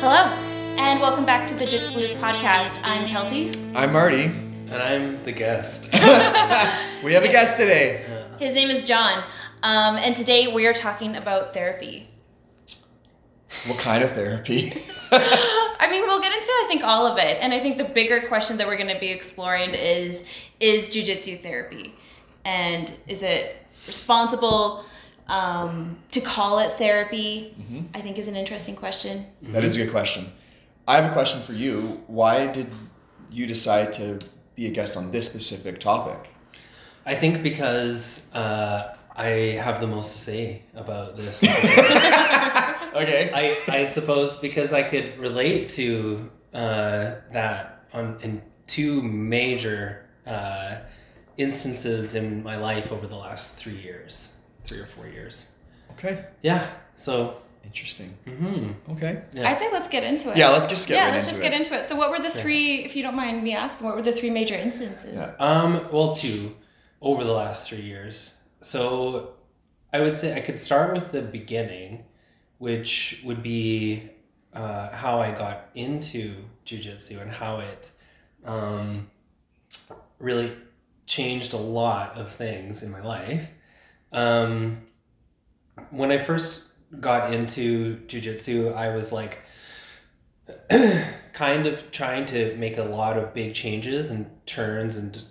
Hello, and welcome back to the Jits Blues podcast. I'm Kelty. I'm Marty. And I'm the guest. We have a guest today. His name is Jon, um, and today we are talking about therapy. What kind of therapy? I mean, we'll get into I think all of it, and I think the bigger question that we're going to be exploring is is jujitsu therapy, and is it responsible um, to call it therapy? I think is an interesting question. That is a good question. I have a question for you. Why did you decide to be a guest on this specific topic? I think because uh, I have the most to say about this. Okay. I, I suppose because I could relate to uh, that on in two major uh, instances in my life over the last three years, three or four years. Okay. Yeah. So. Interesting. hmm Okay. Yeah. I'd say let's get into it. Yeah, let's just get yeah, right let's into just it. get into it. So, what were the three, if you don't mind me asking, what were the three major instances? Yeah. Um, well, two over the last three years. So I would say I could start with the beginning, which would be uh, how I got into jujitsu and how it um, really changed a lot of things in my life. Um, when I first got into jujitsu, I was like kind of trying to make a lot of big changes and turns and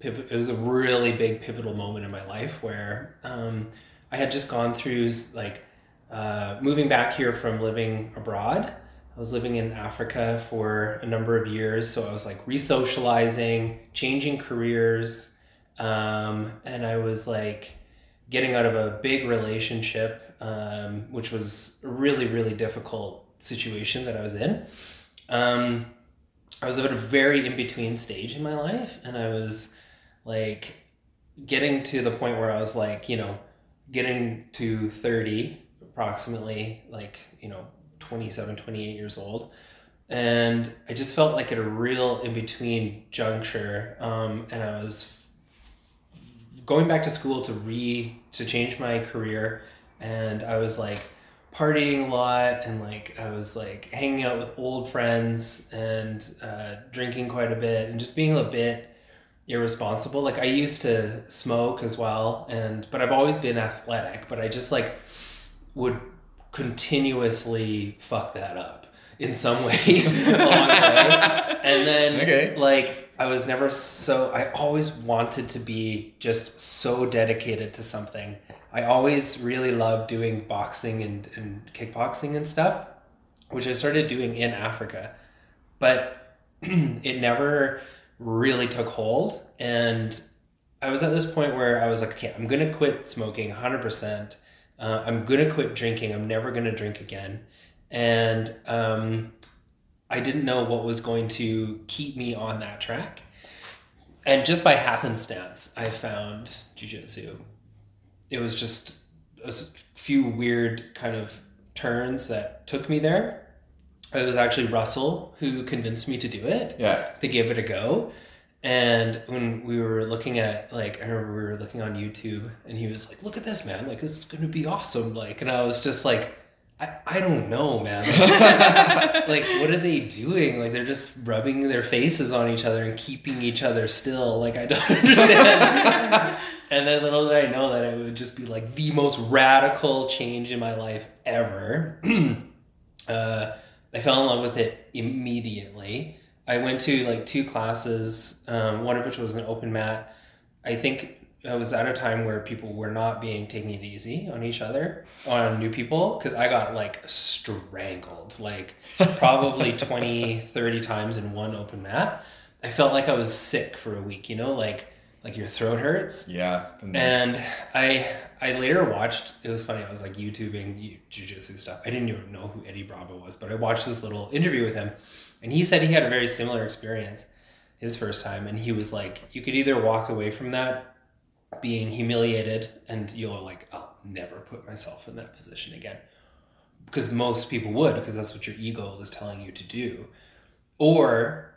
pivot. It was a really big pivotal moment in my life where um, I had just gone through like uh, moving back here from living abroad. I was living in Africa for a number of years, so I was like re-socializing, changing careers, um, and I was like getting out of a big relationship, um, which was a really, really difficult situation that I was in. Um, I was at a very in between stage in my life, and I was like getting to the point where I was like, you know, getting to 30 approximately, like, you know, 27, 28 years old. And I just felt like at a real in between juncture. Um, and I was going back to school to re to change my career and I was like partying a lot and like I was like hanging out with old friends and uh, drinking quite a bit and just being a bit irresponsible like I used to smoke as well and but I've always been athletic but I just like would continuously fuck that up in some way along the way and then Okay. like I was never so I always wanted to be just so dedicated to something. I always really loved doing boxing and, and kickboxing and stuff, which I started doing in Africa. But it never really took hold. And I was at this point where I was like, okay, I'm gonna quit smoking 100%. Uh, I'm gonna quit drinking. I'm never gonna drink again. And um, I didn't know what was going to keep me on that track. And just by happenstance, I found jujitsu. It was just a few weird kind of turns that took me there. It was actually Russell who convinced me to do it Yeah. to give it a go. And when we were looking at like I remember we were looking on YouTube and he was like, Look at this man, like it's gonna be awesome. Like and I was just like, I, I don't know, man. like what are they doing? Like they're just rubbing their faces on each other and keeping each other still. Like I don't understand. and then little did I know that it would just be like the most radical change in my life ever. uh, I fell in love with it immediately. I went to like two classes, um, one of which was an open mat. I think I was at a time where people were not being taking it easy on each other, on new people, because I got like strangled, like probably 20, 30 times in one open mat. I felt like I was sick for a week, you know, like like your throat hurts. Yeah. And And I I later watched. It was funny. I was like YouTubing you- jujitsu stuff. I didn't even know who Eddie Bravo was, but I watched this little interview with him, and he said he had a very similar experience his first time, and he was like, you could either walk away from that being humiliated, and you're like, I'll never put myself in that position again, because most people would, because that's what your ego is telling you to do, or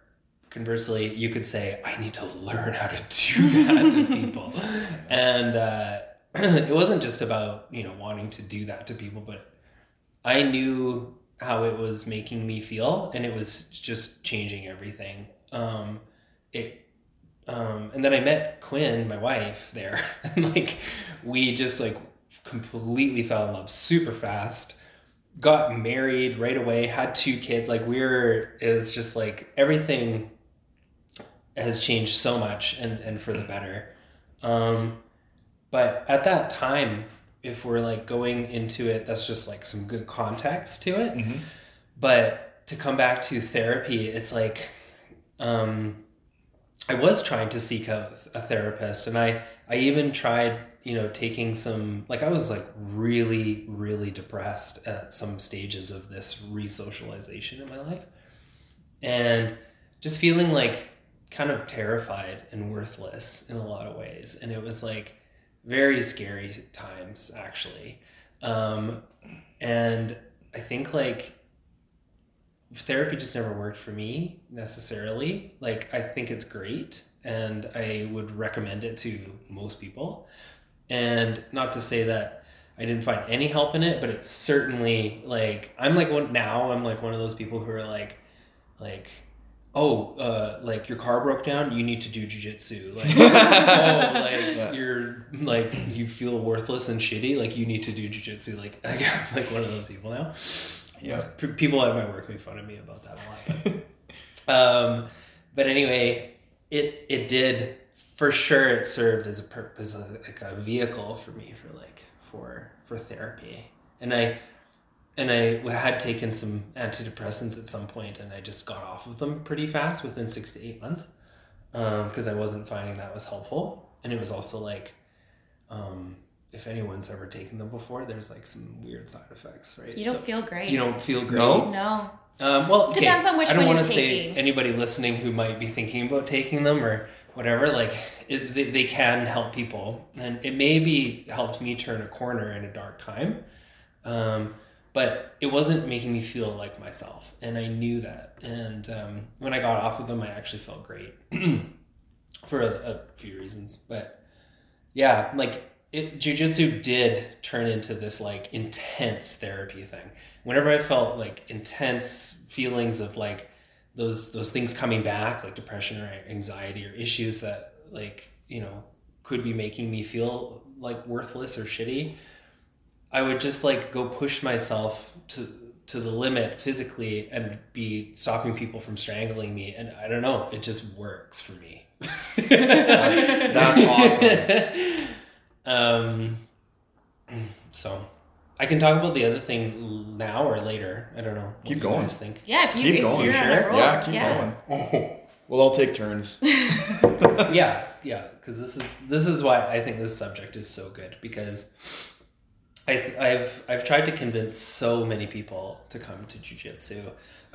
conversely, you could say, I need to learn how to do that to people. And uh, it wasn't just about, you know, wanting to do that to people, but I knew how it was making me feel, and it was just changing everything. Um, it um, and then I met Quinn, my wife, there, and like we just like completely fell in love super fast. Got married right away, had two kids. Like we were, it was just like everything has changed so much and and for the better. Um, but at that time, if we're like going into it, that's just like some good context to it. Mhm. But to come back to therapy, it's like um, I was trying to seek out a therapist, and I I even tried you know taking some like I was like really really depressed at some stages of this resocialization in my life, and just feeling like kind of terrified and worthless in a lot of ways, and it was like very scary times actually, um, and I think like therapy just never worked for me necessarily. Like I think it's great and I would recommend it to most people. And not to say that I didn't find any help in it, but it's certainly like I'm like one now I'm like one of those people who are like like oh uh like your car broke down you need to do jujitsu like oh like Yeah. you're like you feel worthless and shitty like you need to do jujitsu like I'm like one of those people now Yeah. P- people at my work make fun of me about that a lot. But, um, but anyway, it it did for sure. It served as a purpose, like a vehicle for me for like for for therapy. And I and I had taken some antidepressants at some point, and I just got off of them pretty fast within six to eight months because I wasn't finding that was helpful. And it was also like. Um, if anyone's ever taken them before, there's like some weird side effects, right? You don't So- feel great. you don't feel great. No? No. Um, well, okay, Depends on which I don't one wanna you're say taking. anybody listening who might be thinking about taking them or whatever. Like, it, they, they can help people, and it maybe helped me turn a corner in a dark time. Um, but it wasn't making me feel like myself, and I knew that. And um, when I got off of them, I actually felt great for a, a few reasons. But yeah, like it, jujitsu did turn into this like intense therapy thing. Whenever I felt like intense feelings of like those those things coming back, like depression or anxiety or issues that like you know could be making me feel like worthless or shitty, I would just like go push myself to to the limit physically and be stopping people from strangling me and I don't know, it just works for me. That's- that's awesome. um so I can talk about the other thing now or later. I don't know. What Keep do you going. guys think? Yeah, if you Keep if going. you're You sure? yeah, keep yeah. going. We'll all take turns. yeah, yeah, because this is this is why I think this subject is so good because I th- I've I've tried to convince so many people to come to jujitsu.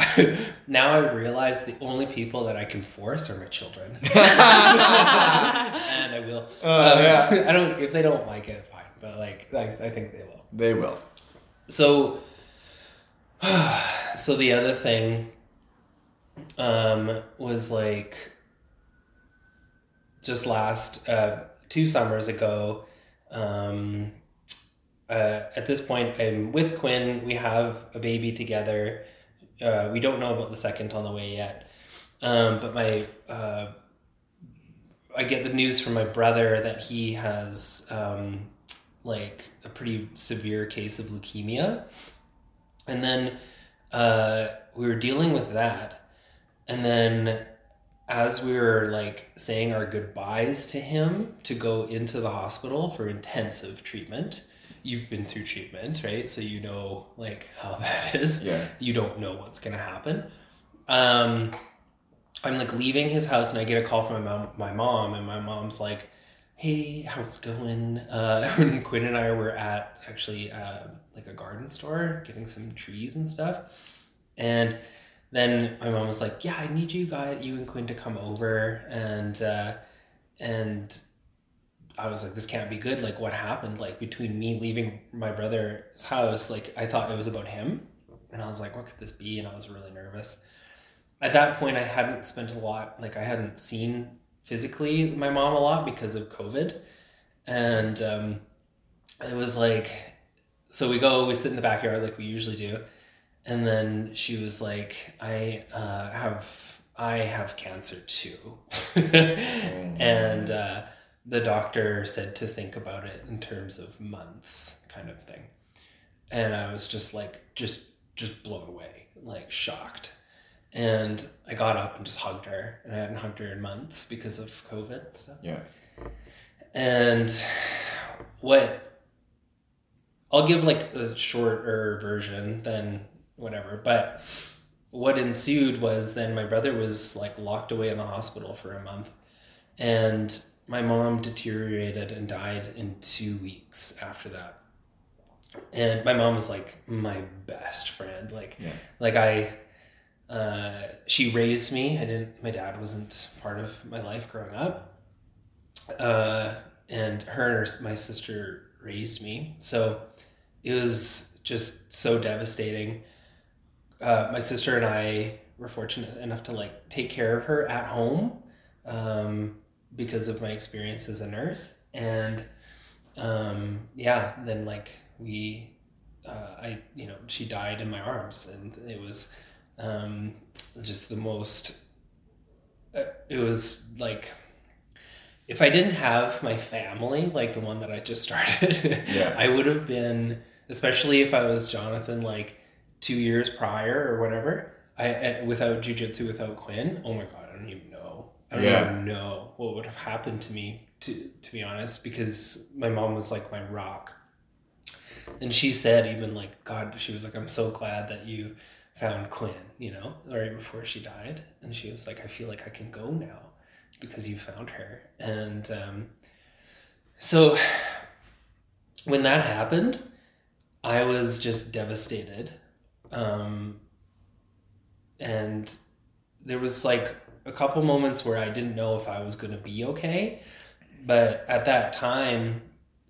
now I realize the only people that I can force are my children, and I will. Uh, Um, yeah. I don't if they don't like it, fine, but like I, I think they will. They will. So, so the other thing um, was like just last uh, two summers ago. Um, uh, at this point, I'm with Quinn. We have a baby together. Uh, we don't know about the second on the way yet. Um, but my uh, I get the news from my brother that he has um, like a pretty severe case of leukemia, and then uh, we were dealing with that, and then as we were like saying our goodbyes to him to go into the hospital for intensive treatment. You've been through treatment, right? So you know like how that is Yeah. you don't know what's gonna happen. Um, I'm like leaving his house and I get a call from my mom, my mom and my mom's like, "Hey, how's it going?" Uh, when Quinn and I were at actually uh, like a garden store getting some trees and stuff, and then my mom was like, "Yeah, I need you guys, you and Quinn, to come over and uh, and." I was like, this can't be good. Like, what happened? Like, between me leaving my brother's house, like, I thought it was about him. And I was like, what could this be? And I was really nervous. At that point, I hadn't spent a lot, like, I hadn't seen physically my mom a lot because of COVID. And um, it was like so we go, we sit in the backyard like we usually do, and then she was like, "I uh, have I have cancer too," and uh, the doctor said to think about it in terms of months, kind of thing, and I was just like, just just blown away, like shocked. And I got up and just hugged her, and I hadn't hugged her in months because of COVID and stuff. Yeah. And what I'll give like a shorter version than whatever, but what ensued was then my brother was like locked away in the hospital for a month and my mom deteriorated and died in two weeks after that. And my mom was like my best friend. Like Yeah. like i uh, she raised me. I didn't my dad wasn't part of my life growing up. Uh, and her and her, my sister raised me. So it was just so devastating. Uh, my sister and i were fortunate enough to like take care of her at home. Um, because of my experience as a nurse and um, yeah then like we uh, i you know she died in my arms and it was um, just the most uh, it was like if i didn't have my family like the one that i just started Yeah. i would have been especially if i was jonathan like two years prior or whatever i without jujitsu without quinn oh my god i don't even i don't Yeah. even know what would have happened to me to to be honest because my mom was like my rock. And she said even like god she was like i'm so glad that you found quinn you know right before she died. And she was like i feel like i can go now because you found her. And um, so when that happened i was just devastated. Um, and there was like a couple moments where i didn't know if i was going to be okay but at that time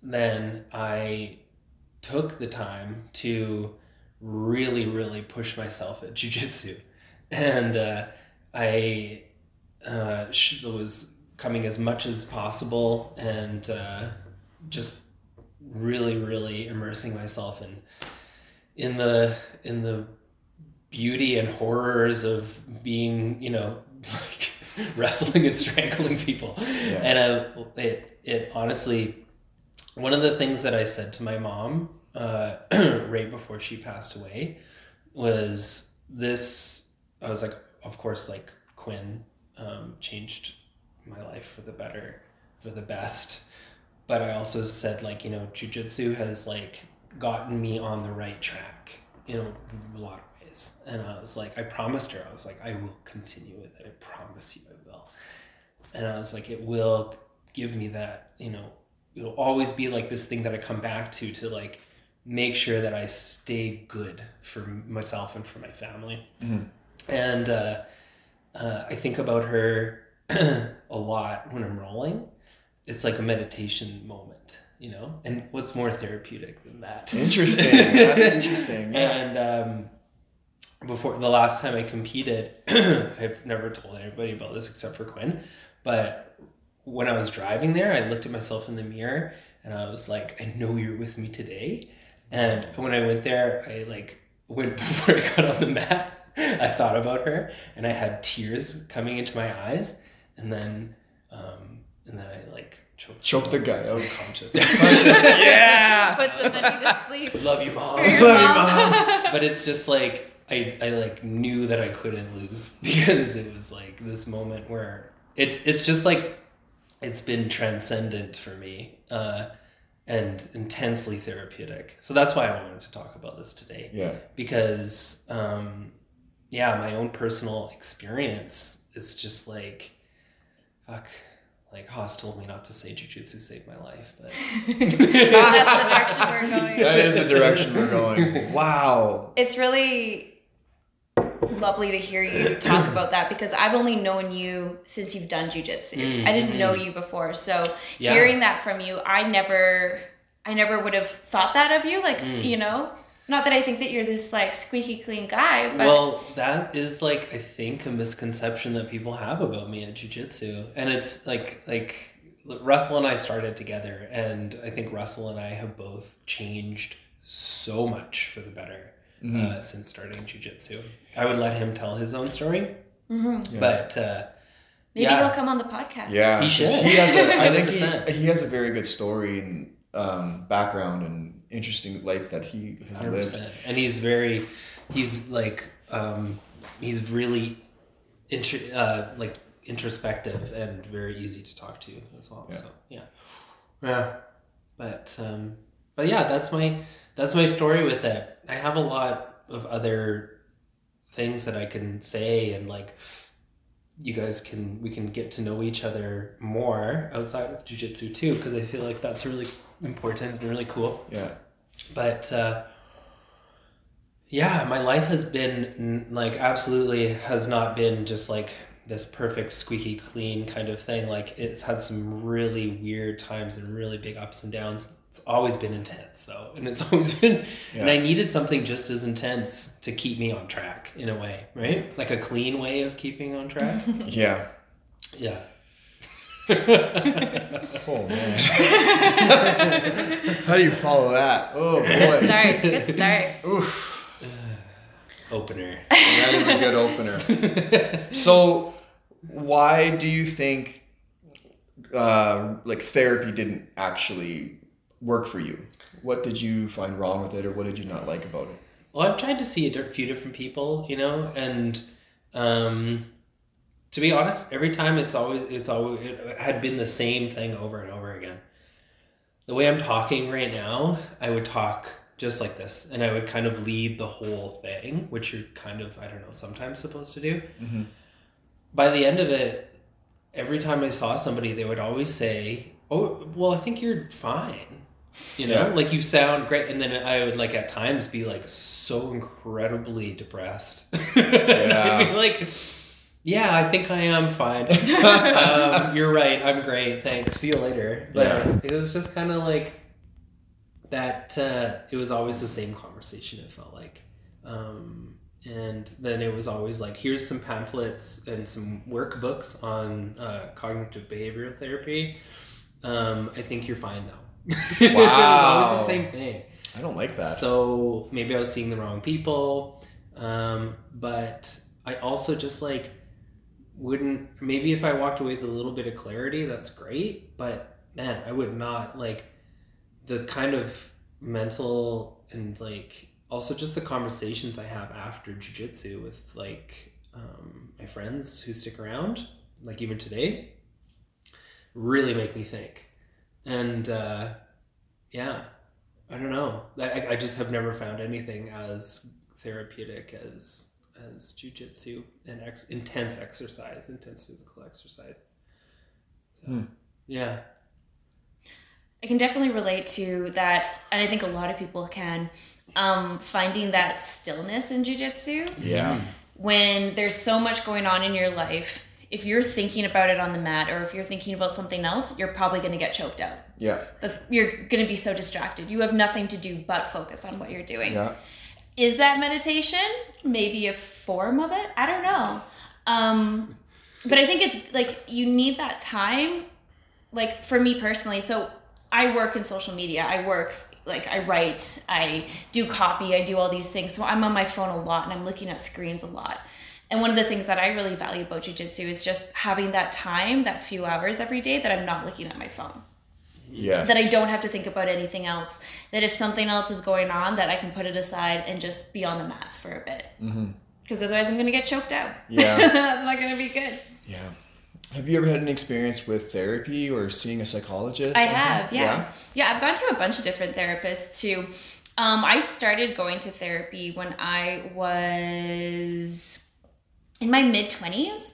then i took the time to really really push myself at jiu-jitsu. And uh, i uh, was coming as much as possible and uh, just really really immersing myself in in the in the beauty and horrors of being you know like wrestling and strangling people Yeah. and uh, it it honestly one of the things that I said to my mom uh, right before she passed away was this. I was like, of course, like Quinn um, changed my life for the better, for the best. But I also said, like, you know, jujitsu has like gotten me on the right track in a lot of And I was like, I promised her, I was like, I will continue with it. I promise you I will. And I was like, it will give me that, you know, it'll always be like this thing that I come back to to like make sure that I stay good for myself and for my family. Mhm. And uh, uh, I think about her a lot when I'm rolling. It's like a meditation moment, you know? And what's more therapeutic than that? Interesting. That's interesting. Yeah. And um, before the last time I competed, I've never told anybody about this except for Quinn. But when I was driving there, I looked at myself in the mirror and I was like, I know you're with me today. And when I went there, I like went before I got on the mat. I thought about her and I had tears coming into my eyes. And then, um, and then I like choked, Choke the guy out. unconscious. Unconscious. Yeah. Put somebody to sleep. Love you, mom. Love you, mom. but it's just like I, I like knew that I couldn't lose because it was like this moment where it it's just like it's been transcendent for me uh, and intensely therapeutic. So that's why I wanted to talk about this today Yeah. because um, yeah, my own personal experience is just like fuck. Like Haas told me not to say jujitsu saved my life, but That's the direction we're going. That is the direction we're going. Wow. It's really lovely to hear you talk about that because I've only known you since you've done jujitsu. Mm, I didn't know mhm. you before, so Yeah. hearing that from you, I never, I never would have thought that of you. Like Mm. you know, not that I think that you're this like squeaky clean guy, but well, that is like I think a misconception that people have about me at jujitsu, and it's like like Russell and I started together, and I think Russell and I have both changed so much for the better Mhm. uh, since starting jujitsu. I would let him tell his own story, hmm Yeah. but uh, Maybe Yeah. he'll come on the podcast. Yeah, he should. He has a, I think he, he has a very good story and um, background and interesting life that he has hundred lived. and he's very, he's like, um, he's really, intr- uh, like introspective and very easy to talk to as well. Yeah. So yeah, yeah, but um, but yeah, that's my that's my story with it. I have a lot of other things that I can say and like you guys can we can get to know each other more outside of jujitsu too because I feel like that's really important and really cool. Yeah, but uh, yeah my life has been like absolutely has not been just like this perfect squeaky clean kind of thing. Like it's had some really weird times and really big ups and downs it's always been intense though and it's always been and i needed something just as intense to keep me on track in a way right like a clean way of keeping on track yeah. yeah Oh man, how do you follow that? Oh boy. Good boy, start. Good start. oof, opener that is a good opener. So, why do you think uh, like therapy didn't actually work for you? What did you find wrong with it, or what did you not like about it? Well, I've tried to see a few different people, you know, and um, to be honest, every time it's always it's always it had been the same thing over and over again. The way I'm talking right now, I would talk just like this, and I would kind of lead the whole thing, which you're kind of I don't know sometimes supposed to do. Mhm. By the end of it, every time I saw somebody, they would always say, "Oh, well, I think you're fine." You know, Yeah. like you sound great, and then I would like at times be like so incredibly depressed. Yeah. Like, "Yeah, I think I am fine. um, you're right. I'm great. Thanks. See you later." But Yeah. it was just kind of like that. Uh, it was always the same conversation. It felt like. Um, and then it was always like, here's some pamphlets and some workbooks on uh, cognitive behavioral therapy. Um, I think you're fine though. it was always the same thing. I don't like that. So maybe I was seeing the wrong people. Um, but I also just like wouldn't maybe if I walked away with a little bit of clarity, that's great. But man, I would not like the kind of mental and like also just the conversations I have after jujitsu with like um, my friends who stick around, like even today, really make me think. And uh, yeah, I don't know. I, I just have never found anything as therapeutic as as jujitsu and ex- intense exercise, intense physical exercise. So, Hmm. Yeah. I can definitely relate to that, and I think a lot of people can. Um, finding that stillness in jujitsu yeah, when there's so much going on in your life. If you're thinking about it on the mat, or if you're thinking about something else, you're probably going to get choked out. yeah, That's you're going to be so distracted. You have nothing to do but focus on what you're doing. yeah. Is that meditation? Maybe a form of it. I don't know. Um, but I think it's like you need that time. Like for me personally, so I work in social media. I work like I write, I do copy, I do all these things. So I'm on my phone a lot and I'm looking at screens a lot. And one of the things that I really value about jujitsu is just having that time, that few hours every day that I'm not looking at my phone Yes. that I don't have to think about anything else. That if something else is going on, that I can put it aside and just be on the mats for a bit. Because otherwise, I'm going to get choked out. Mm-hmm. Yeah. that's not going to be good. Yeah. Have you ever had an experience with therapy or seeing a psychologist? I have, yeah. yeah, I've gone to a bunch of different therapists too. Um, I started going to therapy when I was in my mid 20s.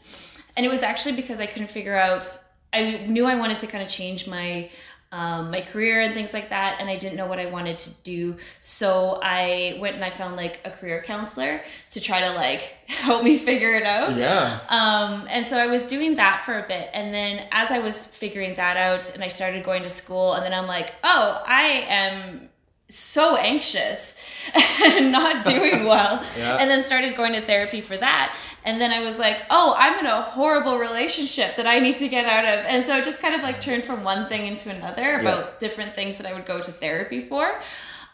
And it was actually because I couldn't figure out, I knew I wanted to kind of change my. Um, my career and things like that, and I didn't know what I wanted to do. So I went and I found like a career counselor to try to like help me figure it out. Yeah. Um, and so I was doing that for a bit. And then as I was figuring that out and I started going to school, and then I'm like, oh, I am so anxious and not doing well. Yeah. And then started going to therapy for that. And then I was like, oh, I'm in a horrible relationship that I need to get out of. And so it just kind of like turned from one thing into another about different things that I would go to therapy for.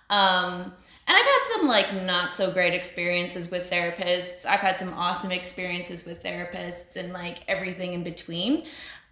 Um, and I've had some like not so great experiences with therapists. I've had some awesome experiences with therapists and like everything in between.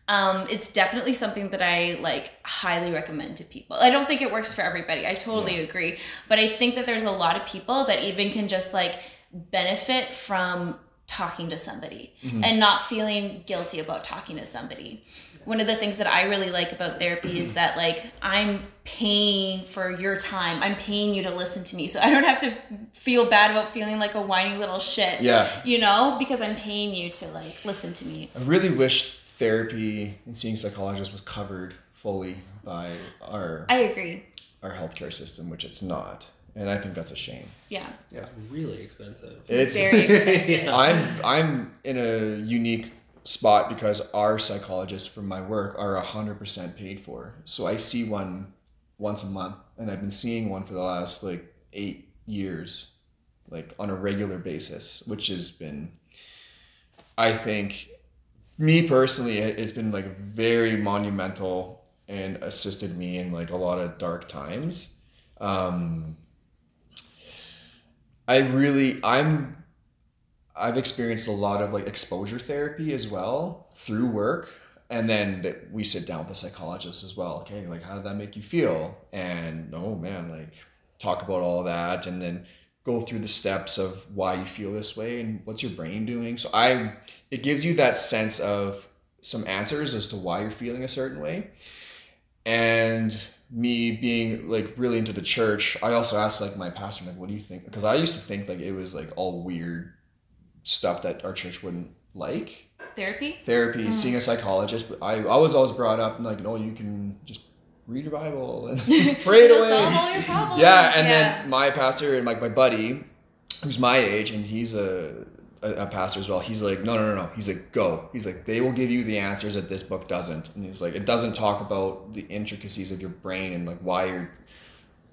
Um, it's definitely something that I like highly recommend to people. I don't think it works for everybody. I totally agree. But I think that there's a lot of people that even can just like benefit from talking to somebody mm-hmm. and not feeling guilty about talking to somebody. One of the things that I really like about therapy is that like I'm paying for your time. I'm paying you to listen to me. So I don't have to feel bad about feeling like a whiny little shit. Yeah. You know, because I'm paying you to like listen to me. I really wish therapy and seeing psychologists was covered fully by our I agree. our healthcare system, which it's not, and I think that's a shame. Yeah. It's really expensive. It's, It's- very expensive. Yeah. I'm I'm in a unique spot because our psychologists from my work are hundred percent paid for. So I see one once a month, and I've been seeing one for the last like eight years, like on a regular basis, which has been, I think, me personally, it- it's been like very monumental and assisted me in like a lot of dark times. Um, I really, I'm I've experienced a lot of like exposure therapy as well through work. And then we sit down with the psychologist as well. Okay, like how did that make you feel? And oh man, like talk about all that and then go through the steps of why you feel this way and what's your brain doing. So I it gives you that sense of some answers as to why you're feeling a certain way. And me being like really into the church, I also asked like my pastor, like, what do you think? Because I used to think like it was like all weird stuff that our church wouldn't like Therapy? therapy mm. seeing a psychologist but i, I was always brought up like no you can just read your bible and pray it away solve all your problems. yeah and Yeah. then my pastor and like my buddy who's my age and he's a, a, a pastor as well he's like no no no no. He's like go. He's like they will give you the answers that this book doesn't. And he's like it doesn't talk about the intricacies of your brain and like why your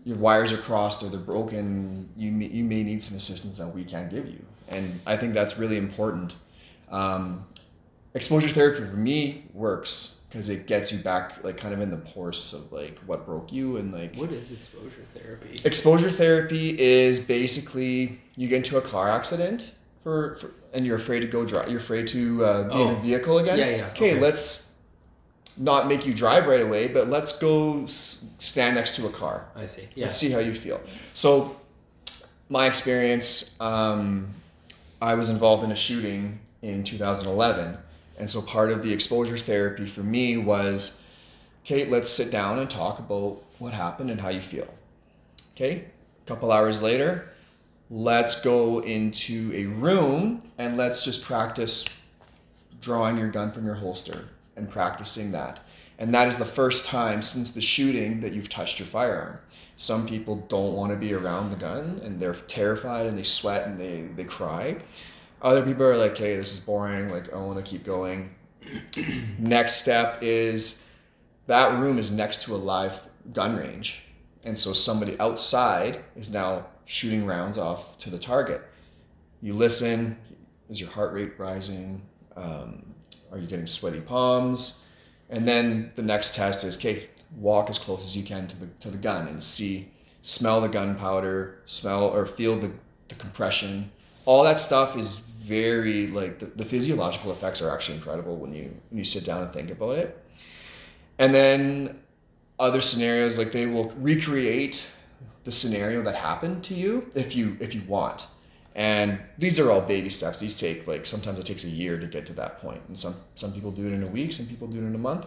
your wires are crossed or they're broken. You may, you may need some assistance that we can't give you. And i think that's really important. Um, exposure therapy for me works because it gets you back like kind of in the course of like what broke you and like What is exposure therapy? exposure therapy is basically you get into a car accident for, for and you're afraid to go drive you're afraid to uh, be in Oh. a vehicle again Yeah, yeah, okay, okay. let's not make you drive right away but let's go s- stand next to a car I see. Yeah. Let's see how you feel. So, my experience, um, I was involved in a shooting in 2011. And so, part of the exposure therapy for me was okay, let's sit down and talk about what happened and how you feel. Okay, a couple hours later, let's go into a room and let's just practice drawing your gun from your holster and practicing that. And that is the first time since the shooting that you've touched your firearm. Some people don't want to be around the gun and they're terrified and they sweat and they, they cry. Other people are like, hey, this is boring. Like, I want to keep going. Next step is that room is next to a live gun range. And so somebody outside is now shooting rounds off to the target. You listen. Is your heart rate rising? Um, are you getting sweaty palms? And then the next test is okay, walk as close as you can to the to the gun and see, smell the gunpowder, smell or feel the, the compression. All that stuff is very like the, the physiological effects are actually incredible when you when you sit down and think about it. And then other scenarios like they will recreate the scenario that happened to you if you if you want. And these are all baby steps. These take like sometimes it takes a year to get to that point. And some some people do it in a week some people do it in a month.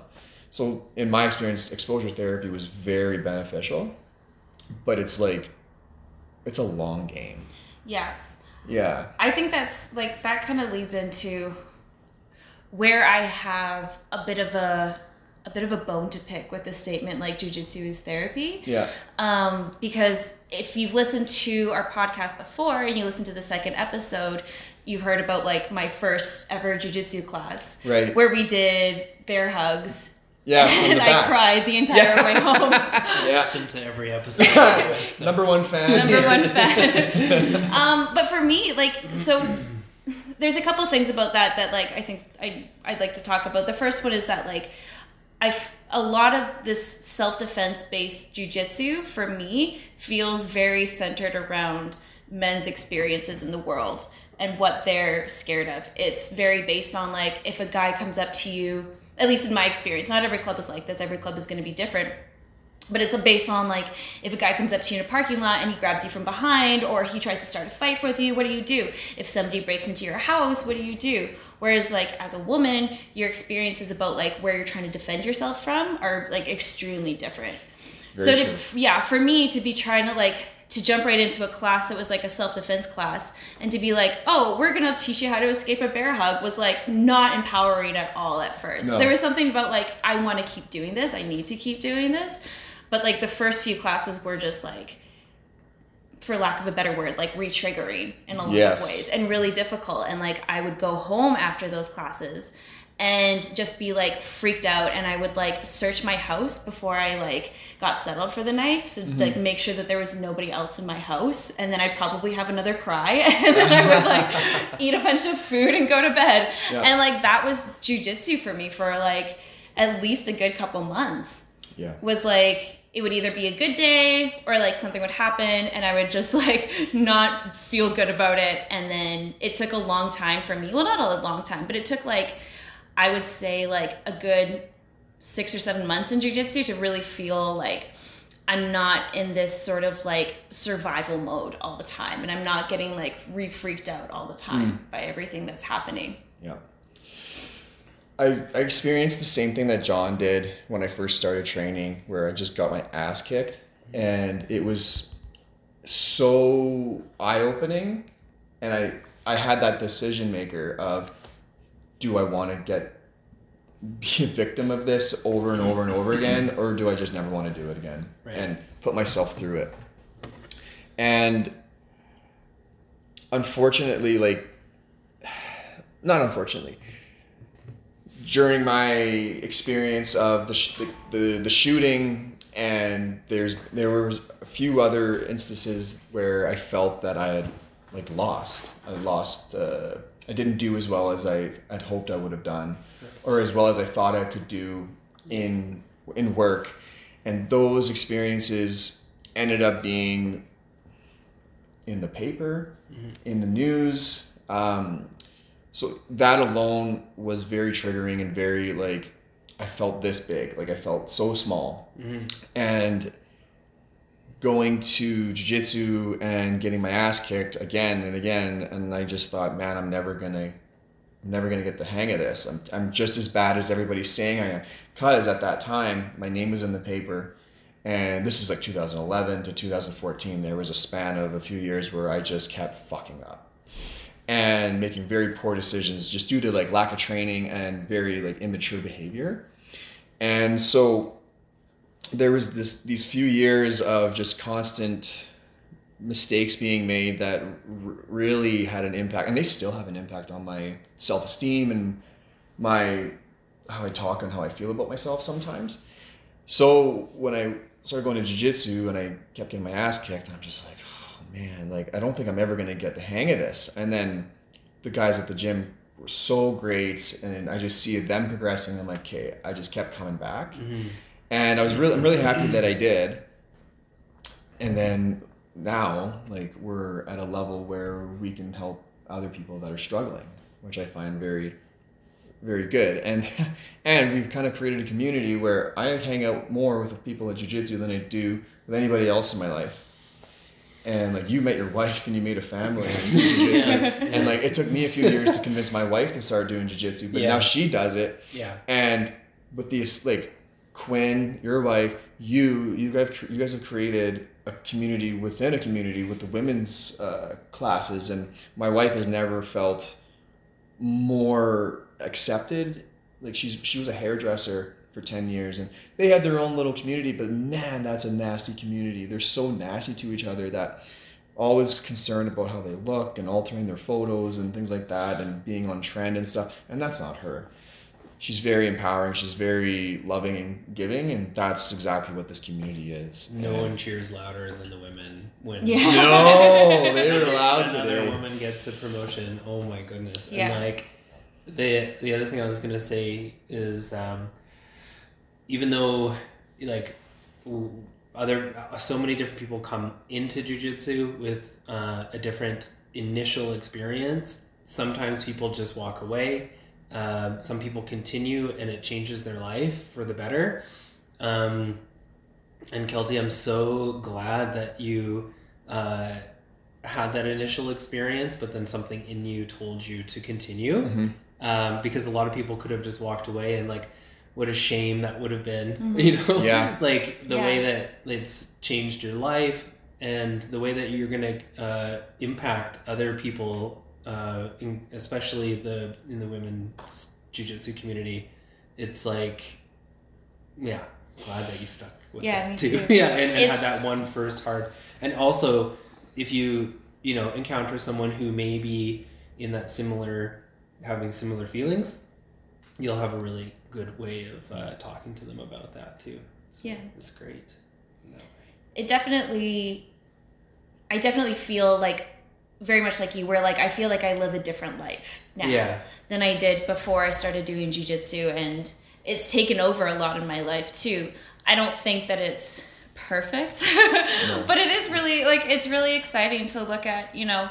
So in my experience exposure therapy was very beneficial but it's like it's a long game. Yeah. yeah. I think that's like that kind of leads into where I have a bit of a a bit of a bone to pick with the statement like jujitsu is therapy. yeah Um, because if you've listened to our podcast before and you listen to the second episode, you've heard about like my first ever jujitsu class, Right. Where we did bear hugs, yeah and I back. cried the entire Yeah. way home. yeah Listen to every episode. number one fan number one fan. um, but for me, like, so there's a couple things about that that like I think I I'd like to talk about. The first one is that like I a lot of this self defense based jujitsu for me feels very centered around men's experiences in the world and what they're scared of. It's very based on like if a guy comes up to you, at least in my experience, not every club is like this. Every club is going to be different but it's based on like if a guy comes up to you in a parking lot and he grabs you from behind or he tries to start a fight with you what do you do if somebody breaks into your house what do you do whereas like as a woman your experiences about like where you're trying to defend yourself from are like extremely different. Very so to, yeah for me to be trying to like to jump right into a class that was like a self-defense class and to be like oh we're gonna teach you how to escape a bear hug was like not empowering at all at first. No. there was something about like i want to keep doing this i need to keep doing this. But like the first few classes were just like for lack of a better word like re-triggering in a lot Yes. of ways and really difficult and like i would go home after those classes and just be like freaked out and i would like search my house before i like got settled for the night to Mm-hmm. like make sure that there was nobody else in my house and then i'd probably have another cry and then i would like eat a bunch of food and go to bed Yeah. and like that was jujitsu for me for like at least a good couple months Yeah. was like it would either be a good day or like something would happen and I would just like not feel good about it and then it took a long time for me well not a long time but it took like I would say like a good 6 or 7 months in jiu-jitsu to really feel like I'm not in this sort of like survival mode all the time and I'm not getting like re-freaked out all the time mm. by everything that's happening. Yeah. I, I experienced the same thing that Jon did when I first started training, where I just got my ass kicked. And it was so eye opening. And I, I had that decision maker of do I want to get be a victim of this over and over and over again, or do I just never want to do it again Right. and put myself through it? And unfortunately, like, not unfortunately, during my experience of the, sh- the, the, the shooting and there's there was a few other instances where I felt that I had like lost. I lost uh, I didn't do as well as I had hoped I would have done or as well as I thought I could do in in work. And those experiences ended up being in the paper in the news um, so that alone was very triggering and very like I felt this big, like I felt so small, mm-hmm. and going to jiu-jitsu and getting my ass kicked again and again, and I just thought, man, I'm never gonna, I'm never gonna get the hang of this. I'm, I'm just as bad as everybody's saying I am, cause at that time my name was in the paper, and this is like 2011 to 2014. There was a span of a few years where I just kept fucking up and making very poor decisions just due to like lack of training and very like immature behavior. And so there was this these few years of just constant mistakes being made that r- really had an impact and they still have an impact on my self-esteem and my how I talk and how I feel about myself sometimes. So when I started going to jiu-jitsu and I kept getting my ass kicked, and I'm just like, man, like I don't think I'm ever gonna get the hang of this. And then the guys at the gym were so great, and I just see them progressing. I'm like, okay, I just kept coming back, mm-hmm. and I was really, I'm really happy that I did. And then now, like we're at a level where we can help other people that are struggling, which I find very very good and and we've kind of created a community where I hang out more with the people at jiu-jitsu than I do with anybody else in my life and like you met your wife and you made a family in jiu-jitsu and like it took me a few years to convince my wife to start doing jiu-jitsu but Yeah. now she does it Yeah. and with these like Quinn, your wife, you, you guys, you guys have created a community within a community with the women's uh, classes, and my wife has never felt more accepted. Like she's she was a hairdresser for ten years, and they had their own little community. But man, that's a nasty community. They're so nasty to each other that always concerned about how they look and altering their photos and things like that, and being on trend and stuff. And that's not her she's very empowering she's very loving and giving and that's exactly what this community is No And- one cheers louder than the women when Yeah. no they were allowed another today woman gets a promotion. Oh my goodness! Yeah. And like the the other thing I was gonna say is um, even though like other so many different people come into jujitsu with uh, a different initial experience. Sometimes people just walk away. Um, some people continue, and it changes their life for the better. Um, and Kelty, I'm so glad that you uh, had that initial experience, but then something in you told you to continue. Mhm. Um, because a lot of people could have just walked away and like, what a shame that would have been, you know? Yeah. like the Yeah. way that it's changed your life and the way that you're gonna uh, impact other people, uh, in, especially the in the women's jujitsu community. It's like, yeah, glad that you stuck with Yeah, that me too. too. yeah, and, and had that one first hard. And also, if you you know encounter someone who may be in that similar having similar feelings, you'll have a really good way of uh, talking to them about that too. So Yeah. it's great. it definitely i definitely feel like very much like you where like i feel like i live a different life now Yeah, than i did before i started doing jiu-jitsu and it's taken over a lot in my life too i don't think that it's perfect but it is really like it's really exciting to look at you know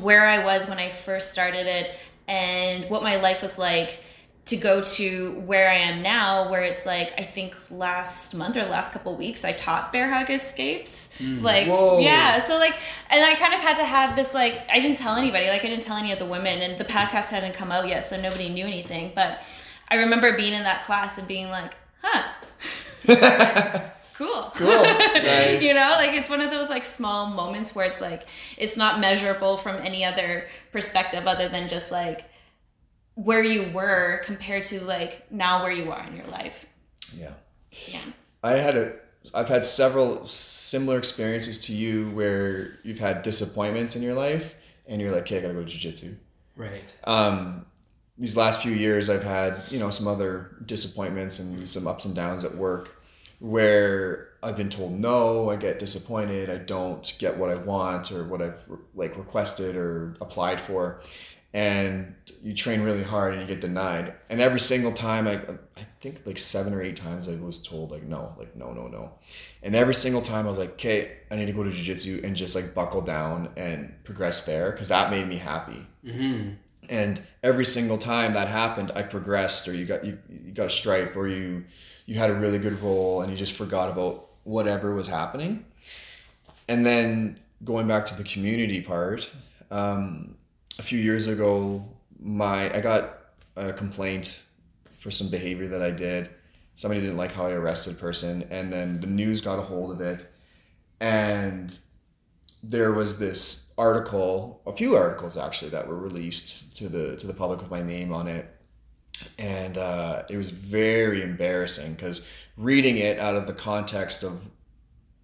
where i was when i first started it and what my life was like to go to where I am now, where it's like I think last month or last couple weeks I taught bear hug escapes. Mm. Like Whoa. yeah, so like and I kind of had to have this like I didn't tell anybody, like I didn't tell any of the women and the podcast hadn't come out yet, so nobody knew anything. But I remember being in that class and being like, huh. cool. Cool. Nice. you know, like it's one of those like small moments where it's like it's not measurable from any other perspective other than just like where you were compared to like now where you are in your life. yeah. Yeah. I had a I've had several similar experiences to you where you've had disappointments in your life and you're like, okay, I gotta go to jiu-jitsu. right. Um, these last few years I've had, you know, some other disappointments and some ups and downs at work where I've been told no, I get disappointed, I don't get what I want or what I've like requested or applied for. And you train really hard and you get denied. And every single time I I think like seven or eight times I was told like no, like no, no, no. And every single time I was like, okay, I need to go to jiu-jitsu and just like buckle down and progress there because that made me happy hmm and every single time that happened i progressed or you got you, you got a stripe or you you had a really good roll and you just forgot about whatever was happening and then going back to the community part um, a few years ago my i got a complaint for some behavior that i did. Somebody didn't like how i arrested a person and then the news got a hold of it and there was this article, a few articles actually, that were released to the to the public with my name on it, and uh, it was very embarrassing because reading it out of the context of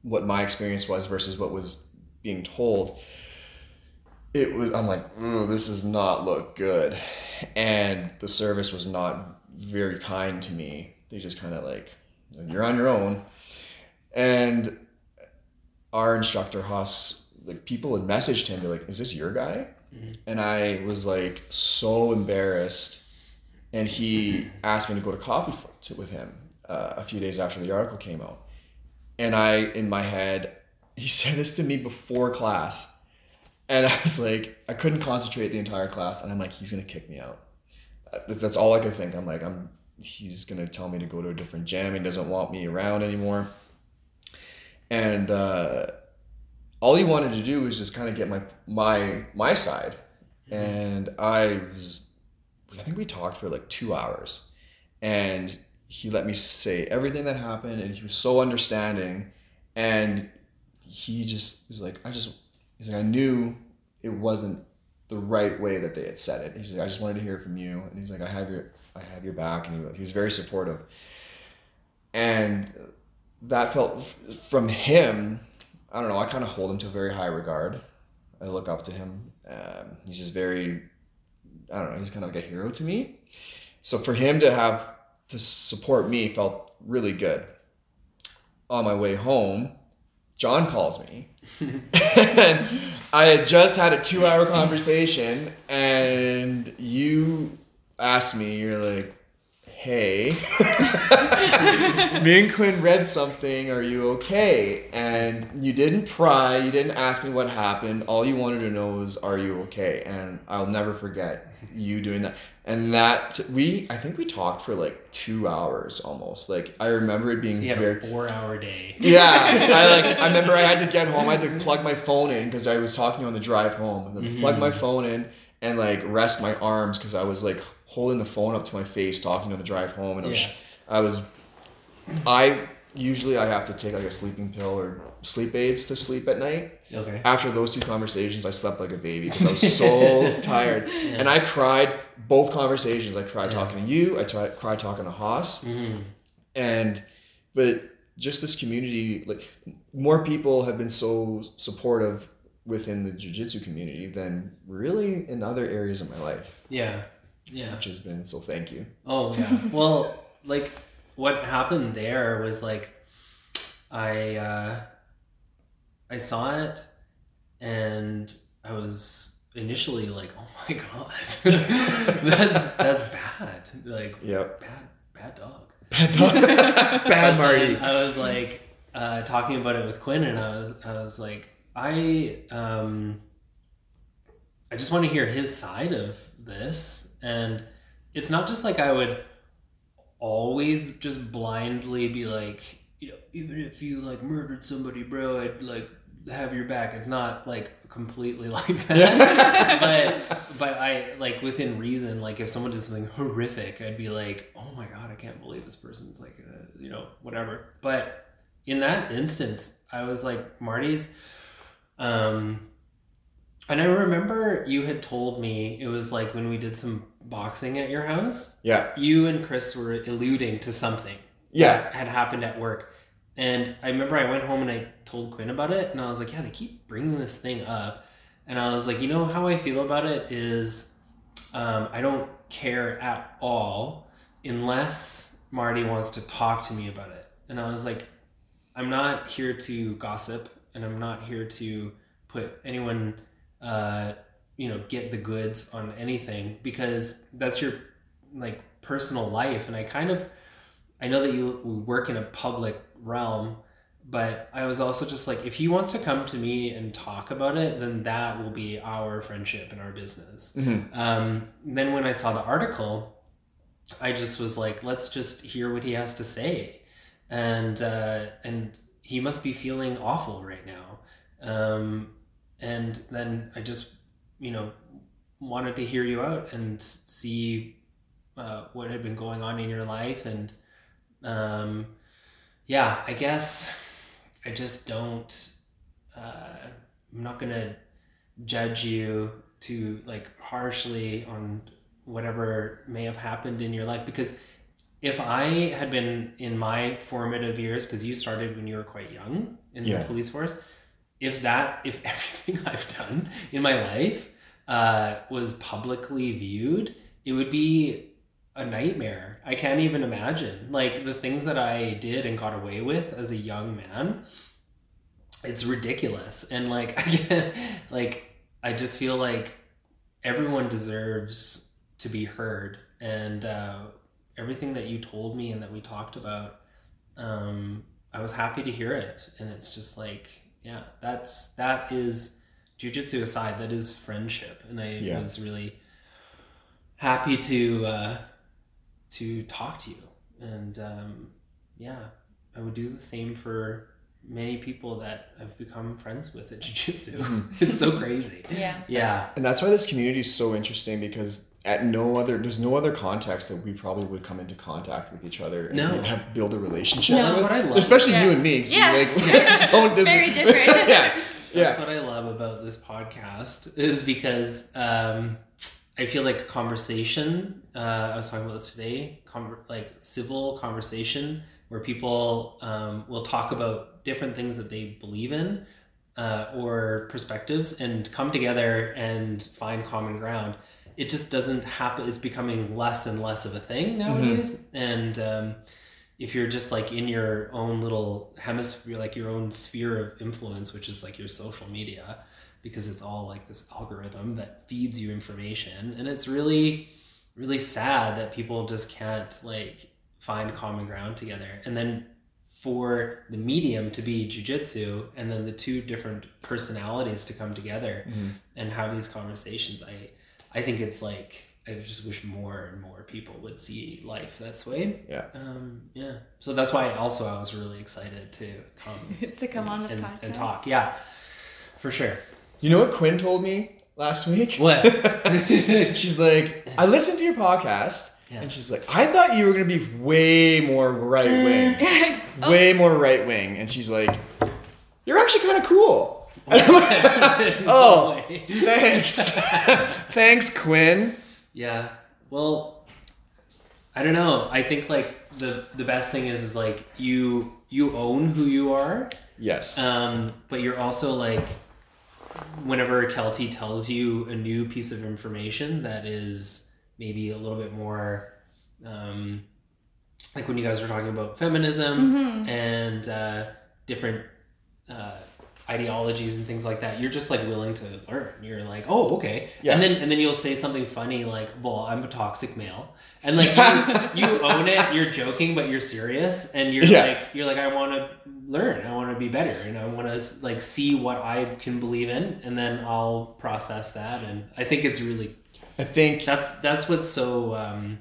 what my experience was versus what was being told, it was I'm like, Ooh, this does not look good, and the service was not very kind to me. They just kind of like, you're on your own, and our instructor Haas, like people had messaged him, they're like, "Is this your guy?" Mhm. And I was like so embarrassed, and he asked me to go to coffee f- to, with him uh, a few days after the article came out, and I, in my head, he said this to me before class, and I was like, I couldn't concentrate the entire class, and I'm like, he's gonna kick me out. Uh, that's- That's all I could think. I'm like, I'm. He's gonna tell me to go to a different gym. He doesn't want me around anymore and uh, all he wanted to do was just kind of get my my my side and i was i think we talked for like two hours and he let me say everything that happened and he was so understanding and he just was like i just he's like i knew it wasn't the right way that they had said it. He's like i just wanted to hear from you. And he's like i have your i have your back. And he, he was very supportive. And that felt from him i don't know i kind of hold him to a very high regard. I look up to him. Um, he's just very i don't know he's kind of like a hero to me. So for him to have to support me felt really good. On my way home Jon calls me. And i had just had a two hour conversation and you asked me you're like hey, me and Quinn read something. Are you okay? And you didn't pry. You didn't ask me what happened. All you wanted to know was, are you okay? And I'll never forget you doing that. And that we, I think we talked for like two hours almost. Like I remember it being had very. four-hour day. Yeah, I like. I remember I had to get home. I had to plug my phone in because I was talking on the drive home. I had to mm-hmm. plug my phone in and like rest my arms because I was like holding the phone up to my face talking on the drive home, and I was, Yeah. I was, I usually I have to take like a sleeping pill or sleep aids to sleep at night. Okay. After those two conversations, I slept like a baby because I was so tired, and I cried both conversations. I cried talking to you. I cried talking to Haas Mhm. and but just this community like more people have been so supportive within the jiu-jitsu community than really in other areas of my life Yeah. Yeah. which has been so thank you Oh yeah. Well, like what happened there was like I uh I saw it and I was initially like, "Oh my god. that's that's bad. Like yep bad bad dog." bad, dog. bad marty I was like uh, talking about it with Quinn, and I was I was like I um I just want to hear his side of this, and it's not just like I would always just blindly be like, you know, even if you like murdered somebody, bro, I'd like have your back. It's not like completely like that, but but I like within reason. Like if someone did something horrific, I'd be like, oh my god, I can't believe this person's like, uh, you know, whatever. But in that instance, I was like, Marty's. Um, and I remember you had told me it was like when we did some boxing at your house. yeah You and Chris were alluding to something yeah that had happened at work. And I remember I went home and I told Quinn about it, and I was like, "Yeah, they keep bringing this thing up," and I was like, "You know how I feel about it is, um, I don't care at all unless Marty wants to talk to me about it." And I was like, "I'm not here to gossip, and I'm not here to put anyone, uh, you know, get the goods on anything because that's your like personal life." And I kind of I know that you work in a public realm, but I was also just like, if he wants to come to me and talk about it, then that will be our friendship and our business. Mhm. Um, then when I saw the article, I just was like, let's just hear what he has to say, and uh, and he must be feeling awful right now. Um, and then I just, you know, wanted to hear you out and see uh, what had been going on in your life and um, yeah, I guess I just don't. Uh, I'm not gonna judge you to like harshly on whatever may have happened in your life because if I had been in my formative years, because you started when you were quite young in Yeah. the police force, if that, if everything I've done in my life uh, was publicly viewed, it would be a nightmare. I can't even imagine. Like the things that I did and got away with as a young man, it's ridiculous. And like I like I just feel like everyone deserves to be heard. And uh, everything that you told me and that we talked about, um, I was happy to hear it. And it's just like, yeah, that's that is jujitsu aside, that is friendship. And I Yeah. was really happy to uh, to talk to you. And um, yeah, I would do the same for many people that I've become friends with at jiu-jitsu. Mhm. it's so crazy. Yeah. Yeah. and that's why this community is so interesting because at no other there's no other context that we probably would come into contact with each other and No. have build a relationship No. That's what I love. especially Yeah. you and me 'cause we, Yeah. like, don't dis- Very different. yeah That's yeah what I love about this podcast is because um, I feel like conversation. Uh, I was talking about this today. Conver- like civil conversation where people um, will talk about different things that they believe in uh, or perspectives and come together and find common ground. It just doesn't happen. It's becoming less and less of a thing nowadays, and. Um, if you're just like in your own little hemisphere, like your own sphere of influence, which is like your social media, because it's all like this algorithm that feeds you information, and it's really, really sad that people just can't like find common ground together. And then for the medium to be jujitsu and then the two different personalities to come together Mhm. and have these conversations, I I think it's like I just wish more and more people would see life this way. Yeah. Um, yeah. So that's why also I was really excited to come to come on the and, podcast. and talk. Yeah. For sure. You know what Quinn told me last week? What? she's like, I listened to your podcast, Yeah. and she's like, I thought you were gonna be way more right wing, Oh. way more right wing, and she's like, you're actually kind of cool. Like, oh, thanks, thanks, Quinn. Yeah. Well, I don't know. I think like the the best thing is is like you you own who you are, Yes. um, but you're also like whenever Kelty tells you a new piece of information that is maybe a little bit more um, like when you guys were talking about feminism Mhm. and uh, different ideologies and things like that you're just like willing to learn. You're like oh okay. Yeah. and then and then you'll say something funny like well i'm a toxic male. And like you, you own it you're joking but you're serious and you're Yeah. like you're like i want to learn. I want to be better and i want to like see what i can believe in and then i'll process that. And i think it's really I think that's that's what's so um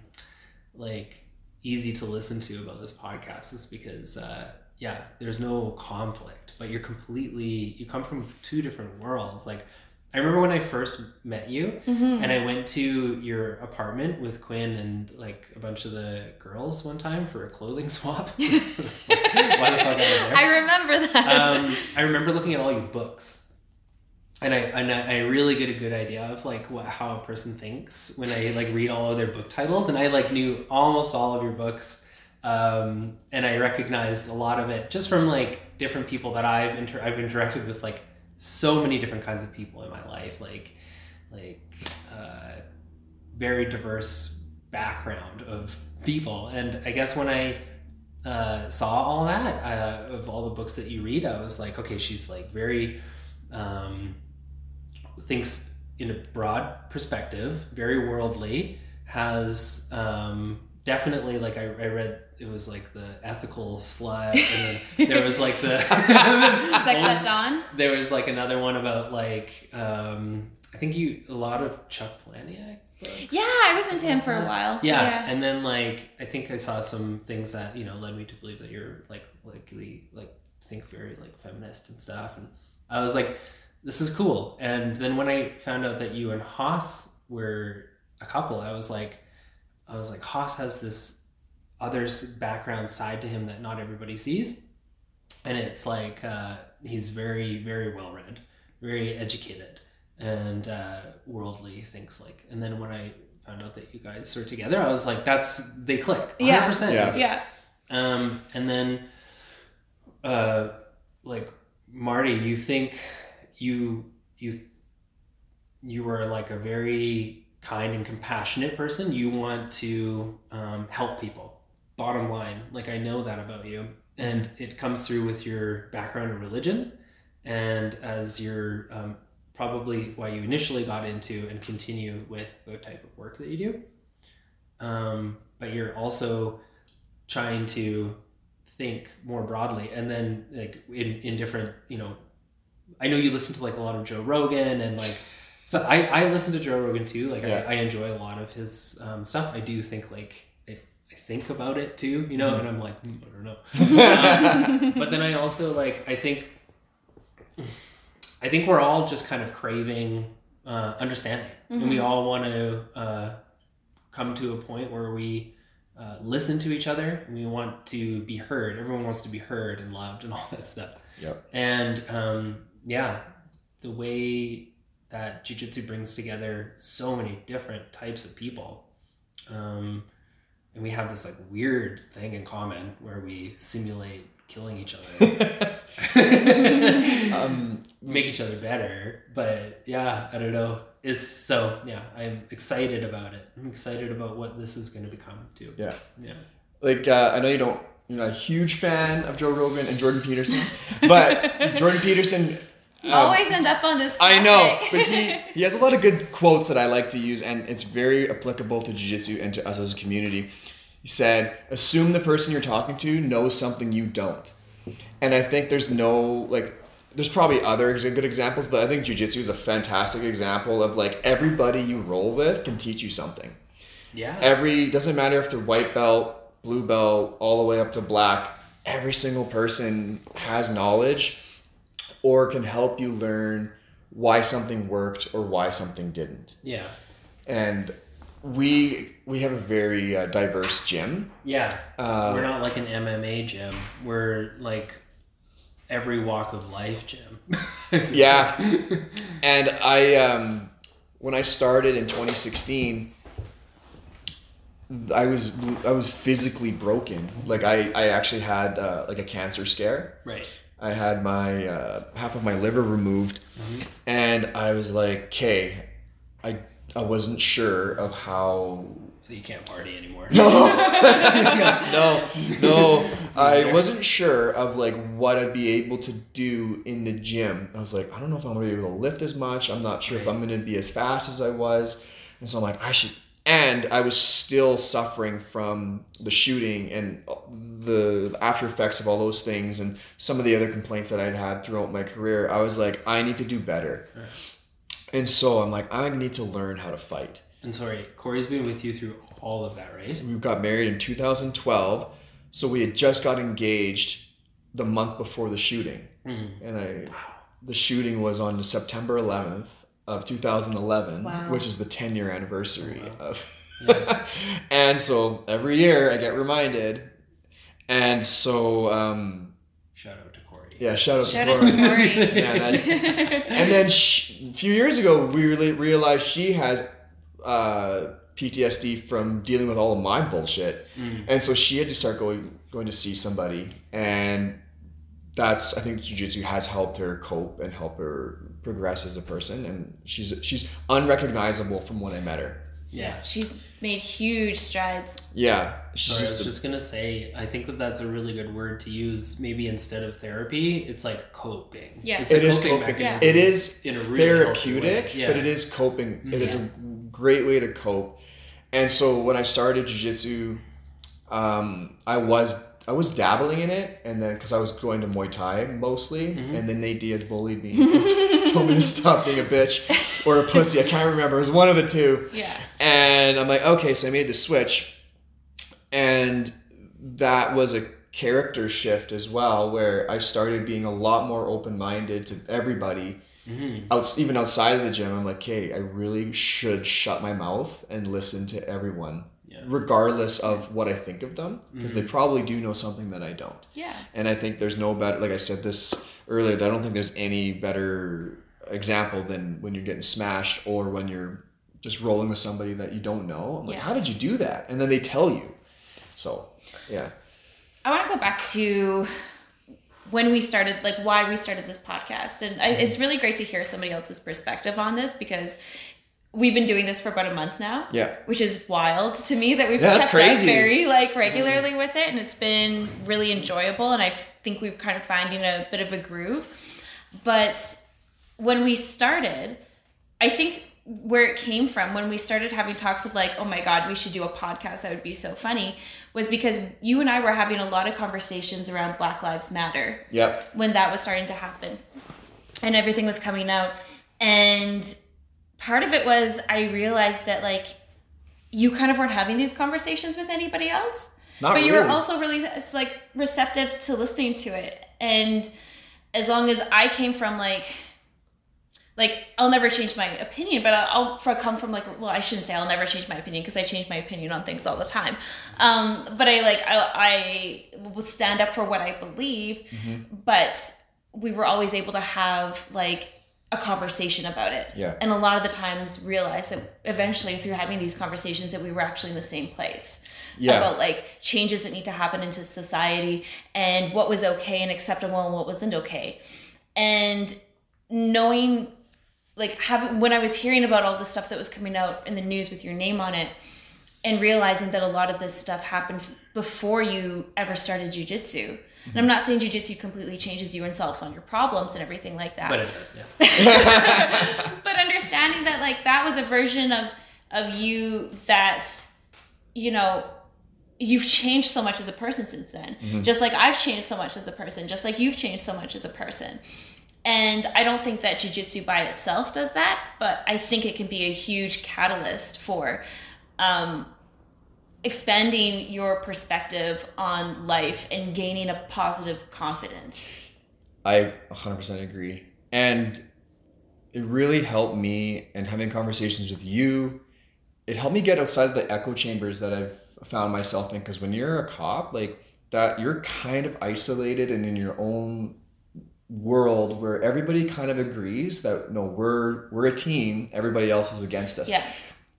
like easy to listen to about this podcast is because uh yeah there's no conflict but you're completely you come from two different worlds like i remember when i first met you Mhm. and i went to your apartment with quinn and like a bunch of the girls one time for a clothing swap why the fuck I? I remember that. um, I remember looking at all your books, and I and I, I really get a good idea of like what how a person thinks when I like read all of their book titles, and I like knew almost all of your books, um, and I recognized a lot of it just from like different people that I've inter- I've interacted with like so many different kinds of people in my life, like like uh, very diverse background of people, and I guess when I uh, saw all that uh, of all the books that you read, I was like, okay, she's like very um, thinks in a broad perspective, very worldly, has um, definitely like I, I read it was like the ethical slut, and then there was like the Sex at Dawn. there was like another one about like um, I think you a lot of Chuck. Books. Yeah, I was into him for a while. Yeah, and then like I think I saw some things that you know led me to believe that you're like likely like think very like feminist and stuff, and I was like, this is cool. And then when I found out that you and Haas were a couple, I was like, I was like, Haas has this other background side to him that not everybody sees, and it's like uh, he's very very well read, very educated and uh, worldly things like. And then when I found out that you guys are together, I was like, that's they click. 100%. Yeah. Yeah. Yeah. Um, and then, uh, like Marty, you think you you you were like a very kind and compassionate person. You want to um, help people. Bottom line, like I know that about you, and it comes through with your background in religion, and as your um, probably why you initially got into and continue with the type of work that you do. Um, but you're also trying to think more broadly and then like in, in different you know i know you listen to like a lot of joe rogan and like so i, I listen to joe rogan too like Yeah. I, I enjoy a lot of his um, stuff. I do think like I, I think about it too you know and i'm like hmm, i don't know. Um, but then i also like i think i think we're all just kind of craving uh, understanding. And we Mhm. all want to uh, come to a point where we uh, listen to each other. And we want to be heard. Everyone wants to be heard and loved and all that stuff. Yep. and um, yeah the way that jiu-jitsu brings together so many different types of people um, and we have this like weird thing in common where we simulate killing each other um, make each other better. But yeah, I don't know. It's so yeah, I'm excited about it. I'm excited about what this is going to become too. Yeah. Yeah. like uh, I know you don't you're not a huge fan of Joe Rogan and Jordan Peterson, but Jordan Peterson Um, Always end up on this. Topic. I know, but he, he has a lot of good quotes that I like to use, and it's very applicable to jiu-jitsu and to us as a community. He said, "Assume the person you're talking to knows something you don't," and I think there's no like. There's probably other ex- good examples, but I think jiu-jitsu is a fantastic example of like everybody you roll with can teach you something. Yeah. Every doesn't matter if they're white belt, blue belt, all the way up to black. Every single person has knowledge or can help you learn why something worked or why something didn't. yeah. And we we have a very uh, diverse gym. Yeah. Uh, We're not like an MMA gym. We're like every walk of life gym. Yeah. And I um when I started in 2016 I was I was physically broken. Like I I actually had uh, like a cancer scare. right. I had my uh, half of my liver removed, and I was like, "Okay, I I wasn't sure of how." So you can't party anymore. No, no, no. I wasn't sure of like what I'd be able to do in the gym. I was like, I don't know if I'm gonna be able to lift as much. I'm not sure if I'm gonna be as fast as I was, and so I'm like, I should. And I was still suffering from the shooting and the after effects of all those things and some of the other complaints that I'd had throughout my career. I was like, I need to do better. And so I'm like, I need to learn how to fight. And sorry, Corey's been with you through all of that, right? We got married in 2012, so we had just got engaged the month before the shooting, Mm. and I, the shooting was on September 11th of 2011, Wow. which is the 10 year anniversary Wow. of. and so every year I get reminded, and so um, Shout out to Corey. yeah, shout out Shout to out to Corey. Yeah, that- and then sh a few years ago, we really realized she has uh, PTSD from dealing with all of my bullshit, Mm. and so she had to start going going to see somebody, and that's I think jujitsu has helped her cope and help her progress as a person, and she's she's unrecognizable from when I met her. Yeah. She's made huge strides. Yeah, she's Sorry, I just, was a- just gonna say, I think that that's a really good word to use. Maybe instead of therapy, it's like coping. Yeah, it's it a is coping. coping. mechanism. It is in a really therapeutic, way. Yeah. but it is coping. It is Yeah. a great way to cope. And so when I started jujitsu, um, I was I was dabbling in it, and then because I was going to Muay Thai mostly, Mhm. and then Nate Diaz bullied me, told me to stop being a bitch or a pussy. I can't remember. It was one of the two. Yeah. And I'm like, okay, so I made the switch. And that was a character shift as well, where I started being a lot more open minded to everybody. Mhm. Outs even outside of the gym, I'm like, okay, I really should shut my mouth and listen to everyone, Yeah. regardless of what I think of them, because they mm-hmm. probably do know something that I don't. Yeah. And I think there's no better, like I said this earlier, that I don't think there's any better example than when you're getting smashed or when you're just rolling with somebody that you don't know. I'm like, Yeah. how did you do that? And then they tell you. So, yeah. I want to go back to when we started, like why we started this podcast. And I, mm-hmm. it's really great to hear somebody else's perspective on this because we've been doing this for about a month now. Yeah. Which is wild to me that we've Yeah, kept up very like regularly with it, and it's been really enjoyable. And I think we've kind of finding a bit of a groove. But when we started, I think where it came from when we started having talks of like, oh my God, we should do a podcast that would be so funny was because you and I were having a lot of conversations around Black Lives Matter Yep. when that was starting to happen and everything was coming out. And part of it was I realized that like you kind of weren't having these conversations with anybody else. Not but you were also really it's like receptive to listening to it. And as long as I came from like like I'll never change my opinion, but I'll, I'll come from like well I shouldn't say I'll never change my opinion because I change my opinion on things all the time. Um, but I like I, I will stand up for what I believe, Mm-hmm. but we were always able to have like a conversation about it. Yeah. And a lot of the times realize that eventually through having these conversations that we were actually in the same place Yeah. about like changes that need to happen into society and what was okay and acceptable and what wasn't okay. And knowing like having when I was hearing about all the stuff that was coming out in the news with your name on it and realizing that a lot of this stuff happened before you ever started jujitsu. And I'm not saying jujitsu completely changes you and solves all your problems and everything like that. But it does, yeah. but understanding that like that was a version of of you that you know you've changed so much as a person since then just like i've changed so much as a person just like you've changed so much as a person and i don't think that jiu-jitsu by itself does that but i think it can be a huge catalyst for um, expanding your perspective on life and gaining a positive confidence I 100% agree. And it really helped me and having conversations with you, it helped me get outside of the echo chambers that I've found myself in. Because when you're a cop, like that, you're kind of isolated and in your own world where everybody kind of agrees that no, we're we're a team. Everybody else is against us. yeah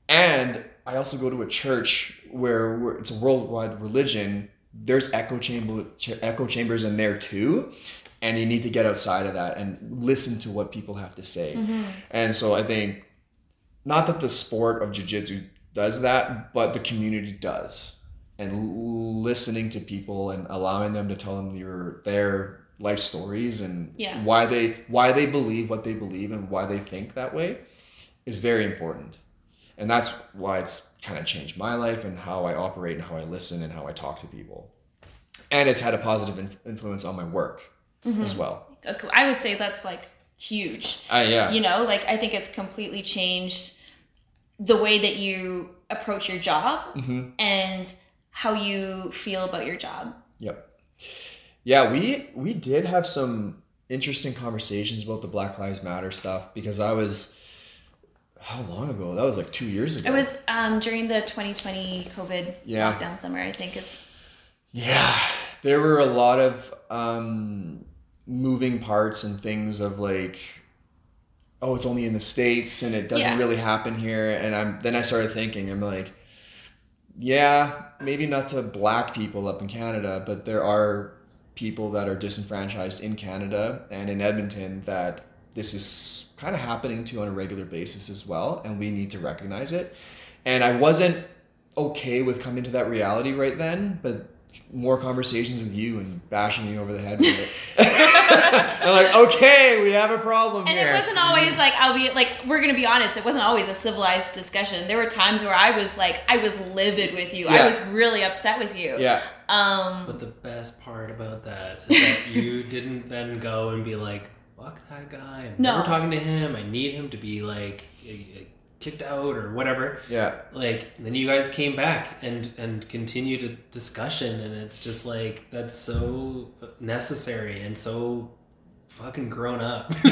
And I also go to a church where we're, it's a worldwide religion. There's echo chamber ch- echo chambers in there too, and you need to get outside of that and listen to what people have to say. Mm-hmm. And so I think not that the sport of jiu-jitsu does that, but the community does. And listening to people and allowing them to tell them your their life stories and Yeah. why they why they believe what they believe and why they think that way is very important. And that's why it's kind of changed my life and how I operate and how I listen and how I talk to people. And it's had a positive in- influence on my work as well. i would say that's like huge Uh, yeah. you know like i think it's completely changed the way that you approach your job Mhm. and how you feel about your job Yep. Yeah, we we did have some interesting conversations about the Black Lives Matter stuff because I was how long ago? That was like two years ago. it was um, during the 2020 covid Yeah. lockdown summer i think is Yeah, there were a lot of um, moving parts and things of like, oh, it's only in the states and it doesn't Yeah. really happen here. And I'm then I started thinking, I'm like, yeah, maybe not to black people up in Canada, but there are people that are disenfranchised in Canada and in Edmonton that this is kind of happening to on a regular basis as well, and we need to recognize it. And I wasn't okay with coming to that reality right then, but more conversations with you and bashing you over the head with it. I'm like, okay, we have a problem and here. it wasn't always like i'll be like we're gonna be honest it wasn't always a civilized discussion there were times where i was like i was livid with you i was really upset with you yeah, um But the best part about that is that you didn't then go and be like, fuck that guy. I'm No. never talking to him. I need him to be like eh, eh, kicked out or whatever. yeah, Like then you guys came back and and continued a discussion and it's just like that's so necessary and so fucking grown up.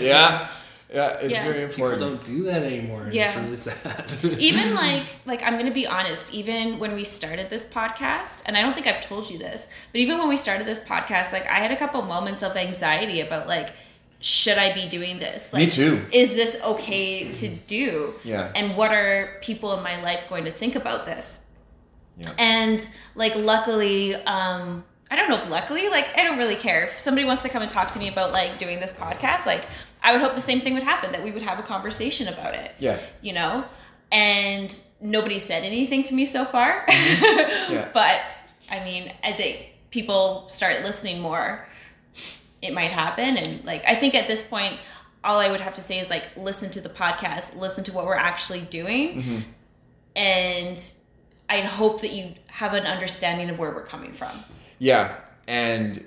yeah, yeah. It's Yeah. very People important. don't do that anymore. and Yeah. It's really sad. even like like i'm gonna be honest even when we started this podcast and i don't think i've told you this but even when we started this podcast like i had a couple moments of anxiety about like should i be doing this like Me too. is this okay to do Yeah. and what are people in my life going to think about this Yeah. and like luckily um i don't know if luckily like i don't really care if somebody wants to come and talk to me about like doing this podcast like i would hope the same thing would happen that we would have a conversation about it. Yeah. you know? And nobody said anything to me so far. Mm-hmm. Yeah. but i mean as it people start listening more it might happen. And like i think at this point all i would have to say is like listen to the podcast listen to what we're actually doing. Mm-hmm. And i'd hope that you have an understanding of where we're coming from. Yeah, and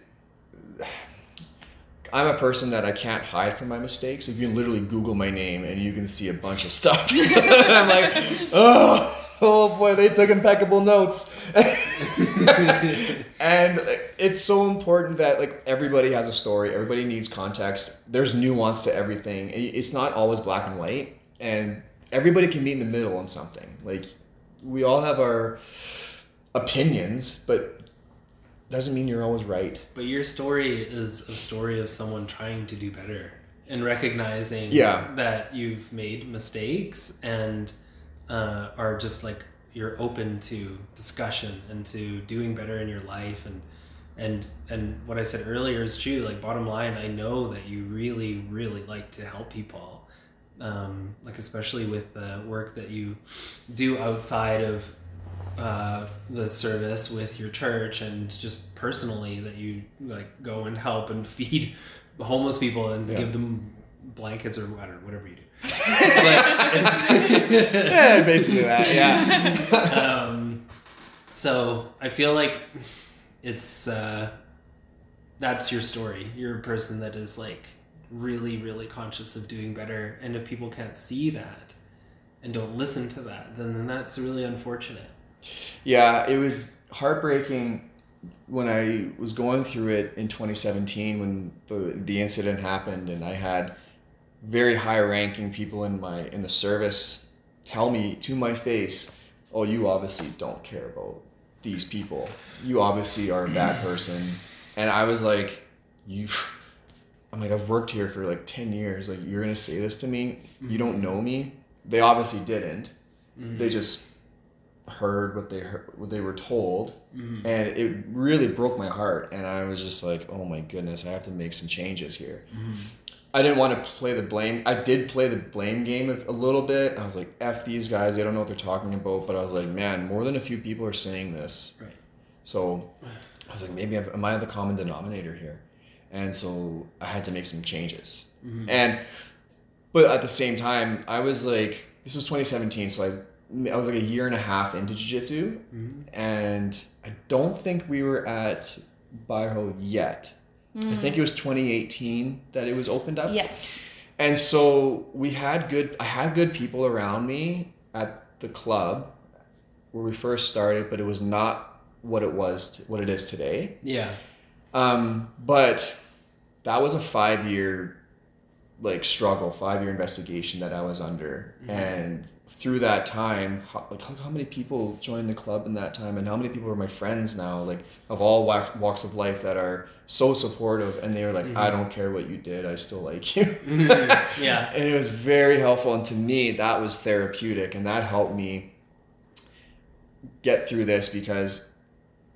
I'm a person that I can't hide from my mistakes. If you literally Google my name and you can see a bunch of stuff, I'm like, oh, oh boy, they took impeccable notes. and it's so important that like everybody has a story. Everybody needs context. There's nuance to everything. It's not always black and white, and everybody can meet in the middle on something. Like we all have our opinions, but doesn't mean you're always right. But your story is a story of someone trying to do better and recognizing Yeah. that you've made mistakes and uh, are just like you're open to discussion and to doing better in your life and and and what I said earlier is true. Like bottom line, I know that you really really like to help people, um, like especially with the work that you do outside of uh, the service with your church and just personally that you like go and help and feed homeless people and Yeah. give them blankets or whatever, whatever you do. Yeah, basically that. Yeah. um, so I feel like it's uh, that's your story. You're a person that is like really, really conscious of doing better, and if people can't see that and don't listen to that, then, then that's really unfortunate. Yeah, it was heartbreaking when I was going through it in 2017 when the the incident happened and I had very high ranking people in my in the service tell me to my face, "Oh, you obviously don't care about these people. You obviously are a bad mm. person." And I was like, "You I'm like I've worked here for like 10 years. Like you're going to say this to me? You don't mm-hmm. know me?" They obviously didn't. They mm-hmm. just heard what they heard, what they were told, Mhm. and it really broke my heart. And I was just like, "Oh my goodness, I have to make some changes here." Mhm. I didn't want to play the blame. I did play the blame game a, little bit. I was like, "F these guys, they don't know what they're talking about." But I was like, "Man, more than a few people are saying this." Right. So I was like, "Maybe I'm, am I the common denominator here?" And so I had to make some changes. Mhm. And but at the same time, I was like, this was 2017, so I I was like a year and a half into jiu-jitsu Mhm. and I don't think we were at Bairro yet. I think it was 2018 that it was opened up. Yes. And so we had good I had good people around me at the club where we first started, but it was not what it was t- what it is today. Yeah. Um, but that was a five year like struggle, five year investigation that I was under, Mhm. and through that time, how, like how, how many people joined the club in that time, and how many people are my friends now, like of all walks, walks of life that are so supportive, and they were like, I Mhm. don't care what you did, I still like you. Mhm. yeah. and it was very helpful, and to me, that was therapeutic, and that helped me get through this because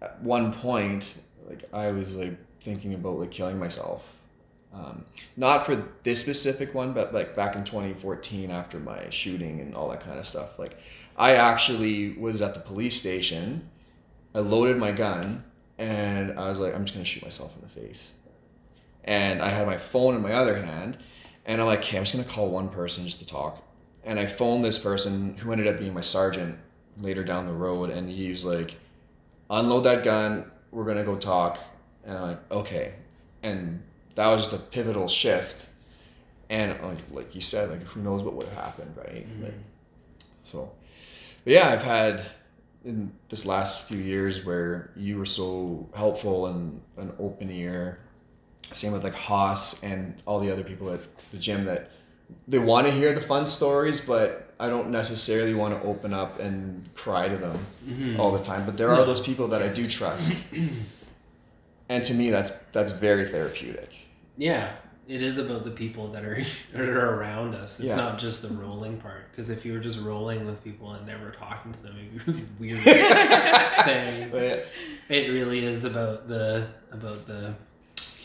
at one point like i was like thinking about like killing myself um, not for this specific one but like back in 2014 after my shooting and all that kind of stuff like i actually was at the police station i loaded my gun and i was like i'm just to shoot myself in the face. And i had my phone in my other hand and i'm like okay i'm just to call one person just to talk. And i phoned this person who ended up being my sergeant later down the road and he was like unload that gun we're gonna go talk. And i'm like okay. And that was just a pivotal shift. And like, like you said like who knows what would have happened right? Mhm. like, so but yeah i've had in this last few years where you were so helpful and an open ear. Same with like haas and all the other people at the gym that they want to hear the fun stories but i don't necessarily want to open up and cry to them Mhm. all the time. But there are those people that i do trust. And to me that's that's very therapeutic Yeah, it is about the people that are that are around us. It's Yeah. not just the rolling part. Because if you were just rolling with people and never talking to them, it'd be a weird thing. But It really is about the about the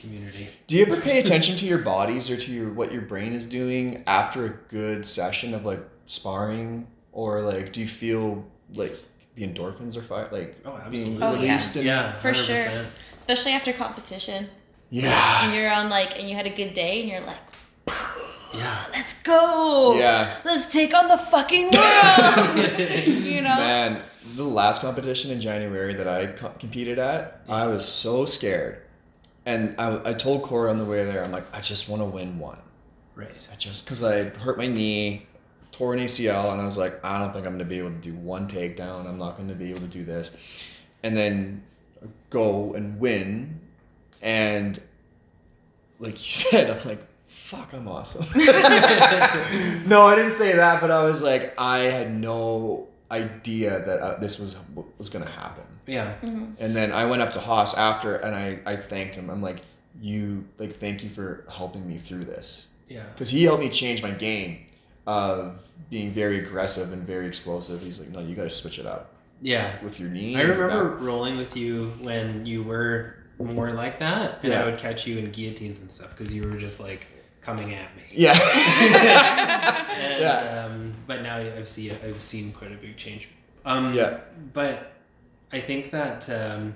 community. do you ever pay attention to your bodies or to your what your brain is doing after a good session of like sparring or like do you feel like the endorphins are fire like Oh, being absolutely. Oh, yeah. released and Yeah, For sure. Especially after competition. Yeah And you're on like and you had a good day and you're like, Yeah. let's go. yeah Let's take on the fucking world. you know? Man, the last competition in January that I co- competed at, I was so scared. And I, I told Corey on the way there, I'm like, I just want to win one. Right. I just, because I hurt my knee, tore an ACL, and I was like, I don't think I'm going to be able to do one takedown. I'm not going to be able to do this. And then go and win. And like you said, I'm like, fuck, I'm awesome. no, I didn't say that, but I was like, I had no idea that uh, this was what was going to happen. Yeah. Mhm. And then I went up to Haas after, and I, I thanked him. I'm like, you like, thank you for helping me through this, Yeah. because he helped me change my game of being very aggressive and very explosive. He's like, no, you got to switch it up Yeah. with your knee. I remember rolling with you when you were more like that, and Yeah. I would catch you in guillotines and stuff because you were just like coming at me. Yeah. And, Yeah. Um, but now I've seen I've seen quite a big change Um, Yeah. But I think that um,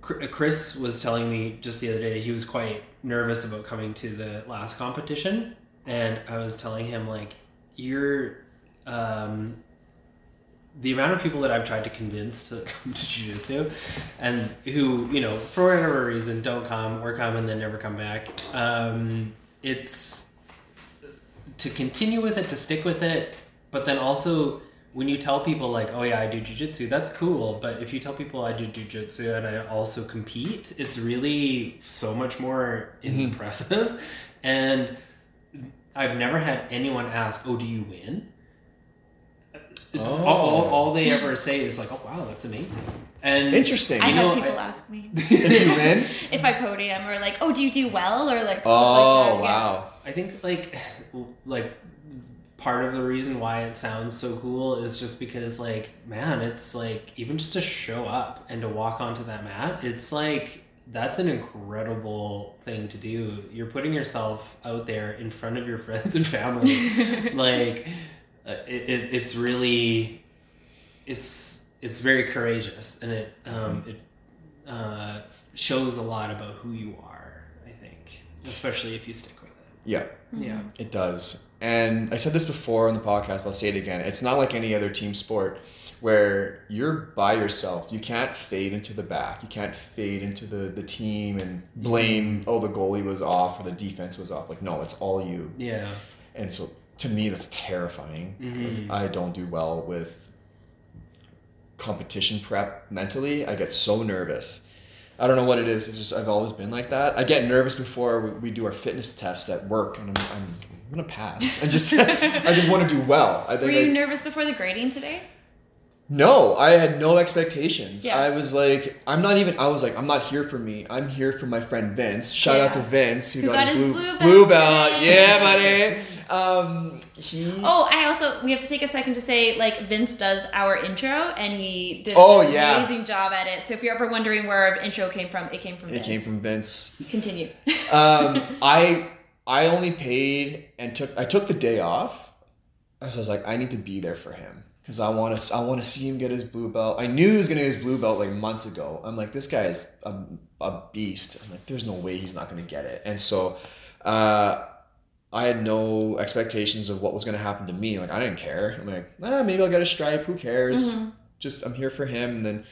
Chris was telling me just the other day that he was quite nervous about coming to the last competition, and I was telling him like, you're. Um, the amount of people that I've tried to convince to come to jiu-jitsu and who, you know, for whatever reason don't come or come and then never come back. Um, it's to continue with it, to stick with it, but then also when you tell people like, oh yeah, I do jujitsu, that's cool. But if you tell people I do jujitsu and I also compete, it's really so much more impressive. And I've never had anyone ask, oh, do you win? Oh. All, all, all they ever say is like, oh wow, that's amazing. And Interesting. I You know know, people I- ask me if you win. if I podium or like, oh, do you do well or like. Oh like that. Yeah. wow. I think like like part of the reason why it sounds so cool is just because like man, it's like even just to show up and to walk onto that mat, it's like that's an incredible thing to do. You're putting yourself out there in front of your friends and family. like uh, it, it, it's really it's it's very courageous and it um, it uh, shows a lot about who you are. I think, especially if you stick with it. Yeah, Yeah. it does. And I said this before on the podcast, but I'll say it again. It's not like any other team sport where you're by yourself. You can't fade into the back. You can't fade into the, the team and blame, oh, the goalie was off or the defense was off. Like, no, it's all you. Yeah. And so to me, that's terrifying because Mhm. I don't do well with competition prep mentally. I get so nervous. I don't know what it is. It's just I've always been like that. I get nervous before we, we do our fitness test at work, and I'm, I'm, I'm gonna pass. I just I just want to do well. I think Were you I, nervous before the grading today? No, I had no expectations. Yeah. I was like, I'm not even. I was like, I'm not here for me. I'm here for my friend Vince. Shout out to Vince who, Who got, his blue, blue belt. Yeah, buddy. Um, he. Oh, I also we have to take a second to say like Vince does our intro and he did Oh, an yeah. amazing job at it. So if you're ever wondering where our intro came from, it came from It Vince. came from Vince. Continue. um, I I only paid and took I took the day off. So I was like, I need to be there for him because I want to I want to see him get his blue belt. I knew he was gonna get his blue belt like months ago. I'm like, this guy is a, a beast. I'm like, there's no way he's not gonna get it. And so, uh, I had no expectations of what was gonna happen to me. Like I didn't care. I'm like, ah, maybe I'll get a stripe. Who cares? Mhm. Just I'm here for him. And then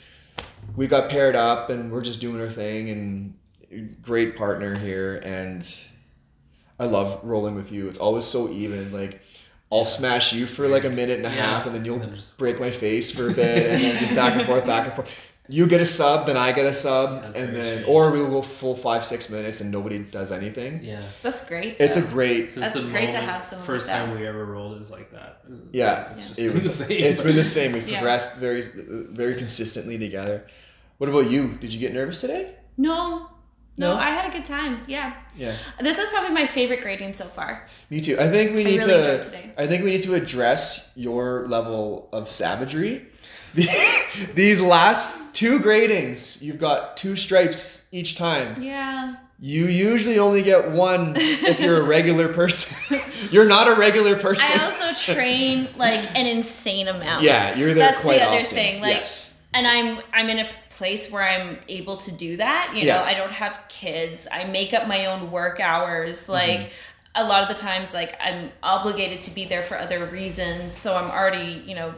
we got paired up, and we're just doing our thing. And great partner here, and I love rolling with you. It's always so even. Like I'll Yeah. smash you for like a minute and a Yeah. half, and then you'll And then just- break my face for a bit, and then just back and forth, back and forth. You get a sub, then I get a sub, That's and then strange. or we'll go full five six minutes and nobody does anything. Yeah. That's great. It's a great. Since That's the great to have someone First like that. time we ever rolled is like that. Yeah, It's just it was, the same. it's been the same. We've Yeah. progressed very, very consistently together. What about you? Did you get nervous today? No. No, No? I had a good time. Yeah. Yeah, This was probably my favorite grading so far. me too. I think we I need really to. today. I think we need to address your level of savagery. These last two gradings, you've got two stripes each time. Yeah. You usually only get one if you're a regular person. you're not a regular person. I also train like an insane amount. yeah, you're there That's quite the other often. thing. Like yes. And I'm I'm in a place where I'm able to do that. You Yeah. know, I don't have kids. I make up my own work hours. Mm-hmm. Like a lot of the times like I'm obligated to be there for other reasons. So I'm already, you know,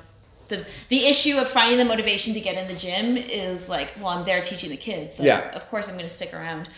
the the issue of finding the motivation to get in the gym is like, well, I'm there teaching the kids. So Yeah. of course I'm gonna stick around.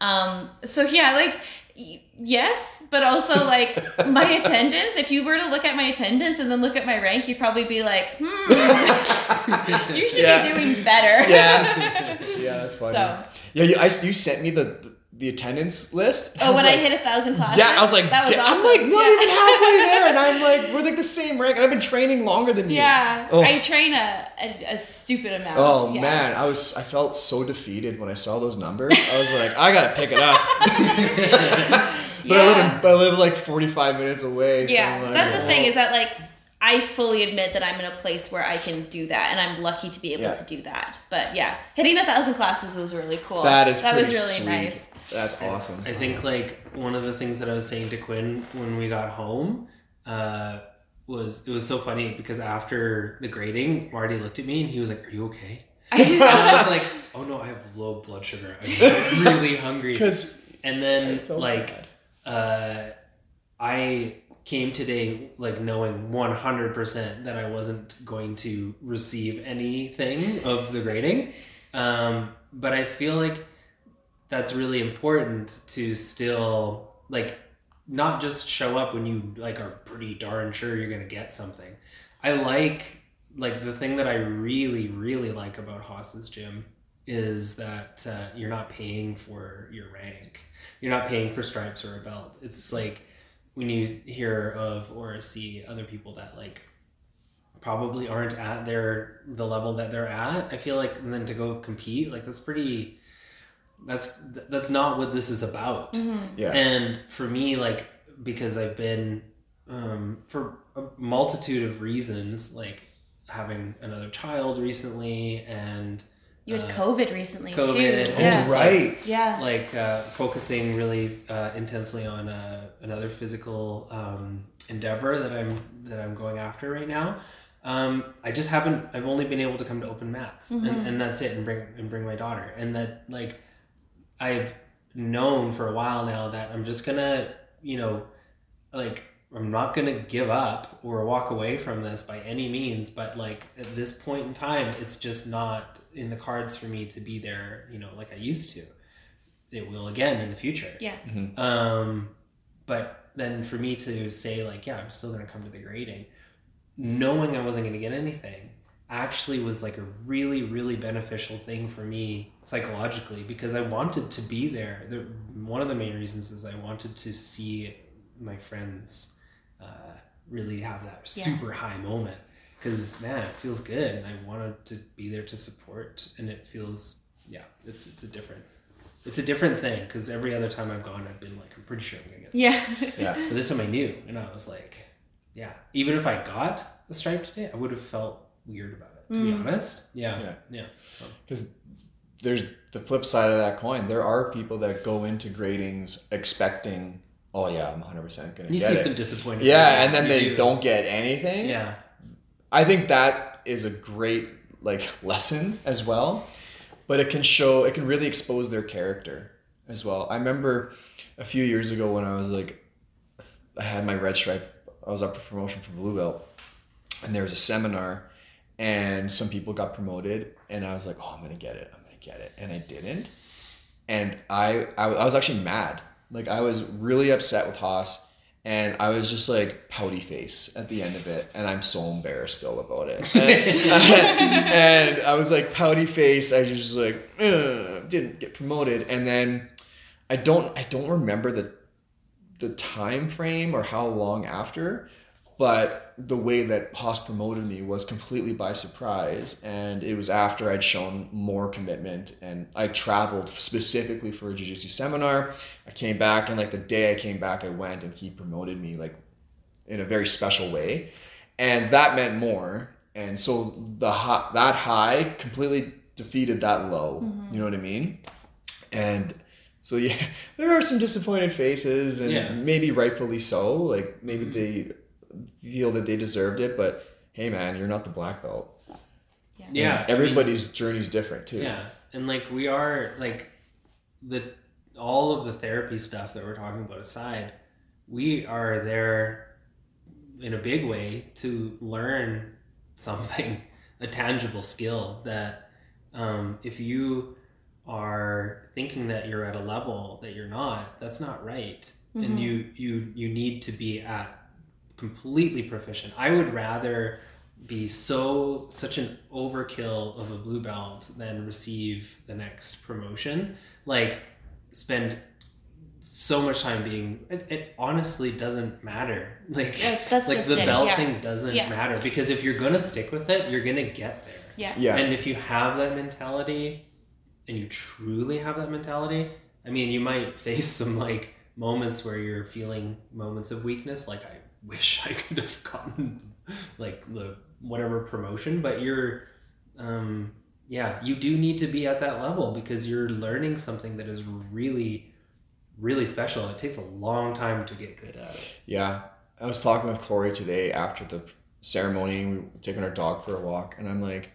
Um so yeah, like yes, but also like my attendance, if you were to look at my attendance and then look at my rank, you'd probably be like, hmm, you should Yeah. be doing better. Yeah. yeah, that's funny. So- Yeah, you, I, you sent me the, the the attendance list. Oh, was when I hit a thousand classes. Yeah, I was like, that was awesome. I'm like not Yeah. even halfway there, and I'm like, we're like the same rank, and I've been training longer than you. Yeah, Oh. I train a, a, a stupid amount. Oh yeah. man, I was I felt so defeated when I saw those numbers. I was like, I gotta pick it up. but I live Yeah. in, I live like 45 minutes away. So Yeah, I'm like, that's the oh. thing is that like I fully admit that I'm in a place where I can do that, and I'm lucky to be able Yeah. to do that. But yeah, hitting a thousand classes was really cool. that is that was really sweet. nice. That's awesome. I think like one of the things that I was saying to Quinn when we got home, uh, was it was so funny because after the grading, Marty looked at me and he was like, "Are you okay?" And I was like, "Oh no, I have low blood sugar. I'm really hungry." Because And then felt like uh, I came today like knowing 100% that I wasn't going to receive anything of the grading. Um, but I feel like that's really important to still like not just show up when you like are pretty darn sure you're to get something. I like like the thing that I really really like about Haas's gym is that uh, you're not paying for your rank. You're not paying for stripes or a belt. It's like when you hear of or see other people that like probably aren't at their the level that they're at. I feel like and then to go compete like that's pretty. That's that's not what this is about. Mhm. yeah, And for me, like because I've been um, for a multitude of reasons, like having another child recently and You had Uh, COVID recently COVID too. and Yeah. just, right. Yeah. like uh, focusing really uh, intensely on uh, another physical um, endeavor that I'm that I'm going after right now. Um, I just haven't. I've only been able to come to open mats, Mhm. and, and that's it, and bring and bring my daughter, and that like I've known for a while now that I'm just gonna, you know, like I'm not gonna give up or walk away from this by any means, but like at this point in time, it's just not in the cards for me to be there, you know, like I used to. It will again in the future. Yeah. Mhm. Um, but then for me to say like, yeah, I'm still gonna come to the grading, knowing I wasn't gonna get anything, actually was like a really really beneficial thing for me psychologically because I wanted to be there. The, one of the main reasons is I wanted to see my friends uh, really have that Yeah. super high moment because man, it feels good, and I wanted to be there to support, and it feels yeah, it's it's a different. It's a different thing because every other time I've gone, I've been like, I'm pretty sure I'm gonna get. this. Yeah. yeah. But this time I knew, and I was like, yeah. Even if I got a stripe today, I would have felt weird about it. To Mm. be honest, yeah, Yeah. yeah. So, Because there's the flip side of that coin. There are people that go into gradings expecting, oh yeah, I'm 100 percent gonna you see some disappointed. yeah, and then they do. don't get anything. Yeah, I think that is a great like lesson as well, but it can show it can really expose their character as well. I remember a few years ago when I was like I had my red stripe. I was up for promotion for blue belt, and there was a seminar, and some people got promoted, and I was like, oh, I'm gonna get it. I'm gonna get it, and I didn't, and I I, I was actually mad. Like I was really upset with Haas and I was just like pouty face at the end of it, and I'm so embarrassed still about it. And, and I was like pouty face. I was just like didn't get promoted, and then I don't I don't remember the the time frame or how long after, but the way that Haas promoted me was completely by surprise, and it was after I'd shown more commitment, and I traveled specifically for a jiu-jitsu seminar. I came back, and like the day I came back, I went, and he promoted me like in a very special way, and that meant more. And so the high, that high completely defeated that low. Mm-hmm. You know what I mean? And so yeah, there are some disappointed faces, and Yeah. maybe rightfully so. Like maybe mm-hmm. they feel that they deserved it, but hey, man, you're not the black belt. Yeah. Yeah, And I mean- everybody's journey's different too. yeah, and like we are like the all of the therapy stuff that we're talking about aside, we are there in a big way to learn something, a tangible skill that um, if you are thinking that you're at a level that you're not, that's not right. Mhm. And you you you need to be at completely proficient. I would rather be so such an overkill of a blue belt than receive the next promotion. Like spend so much time being it, it honestly doesn't matter. Like Yeah, that's like just the it, belt yeah. thing doesn't Yeah. matter because if you're gonna stick with it, you're gonna get there. Yeah. Yeah. And if you have that mentality and you truly have that mentality, I mean, you might face some like moments where you're feeling moments of weakness. Like, I wish I could have gotten like the whatever promotion, but you're, um, yeah, you do need to be at that level because you're learning something that is really, really special. It takes a long time to get good at it. Yeah. I was talking with Corey today after the ceremony. We were taking our dog for a walk, and I'm like,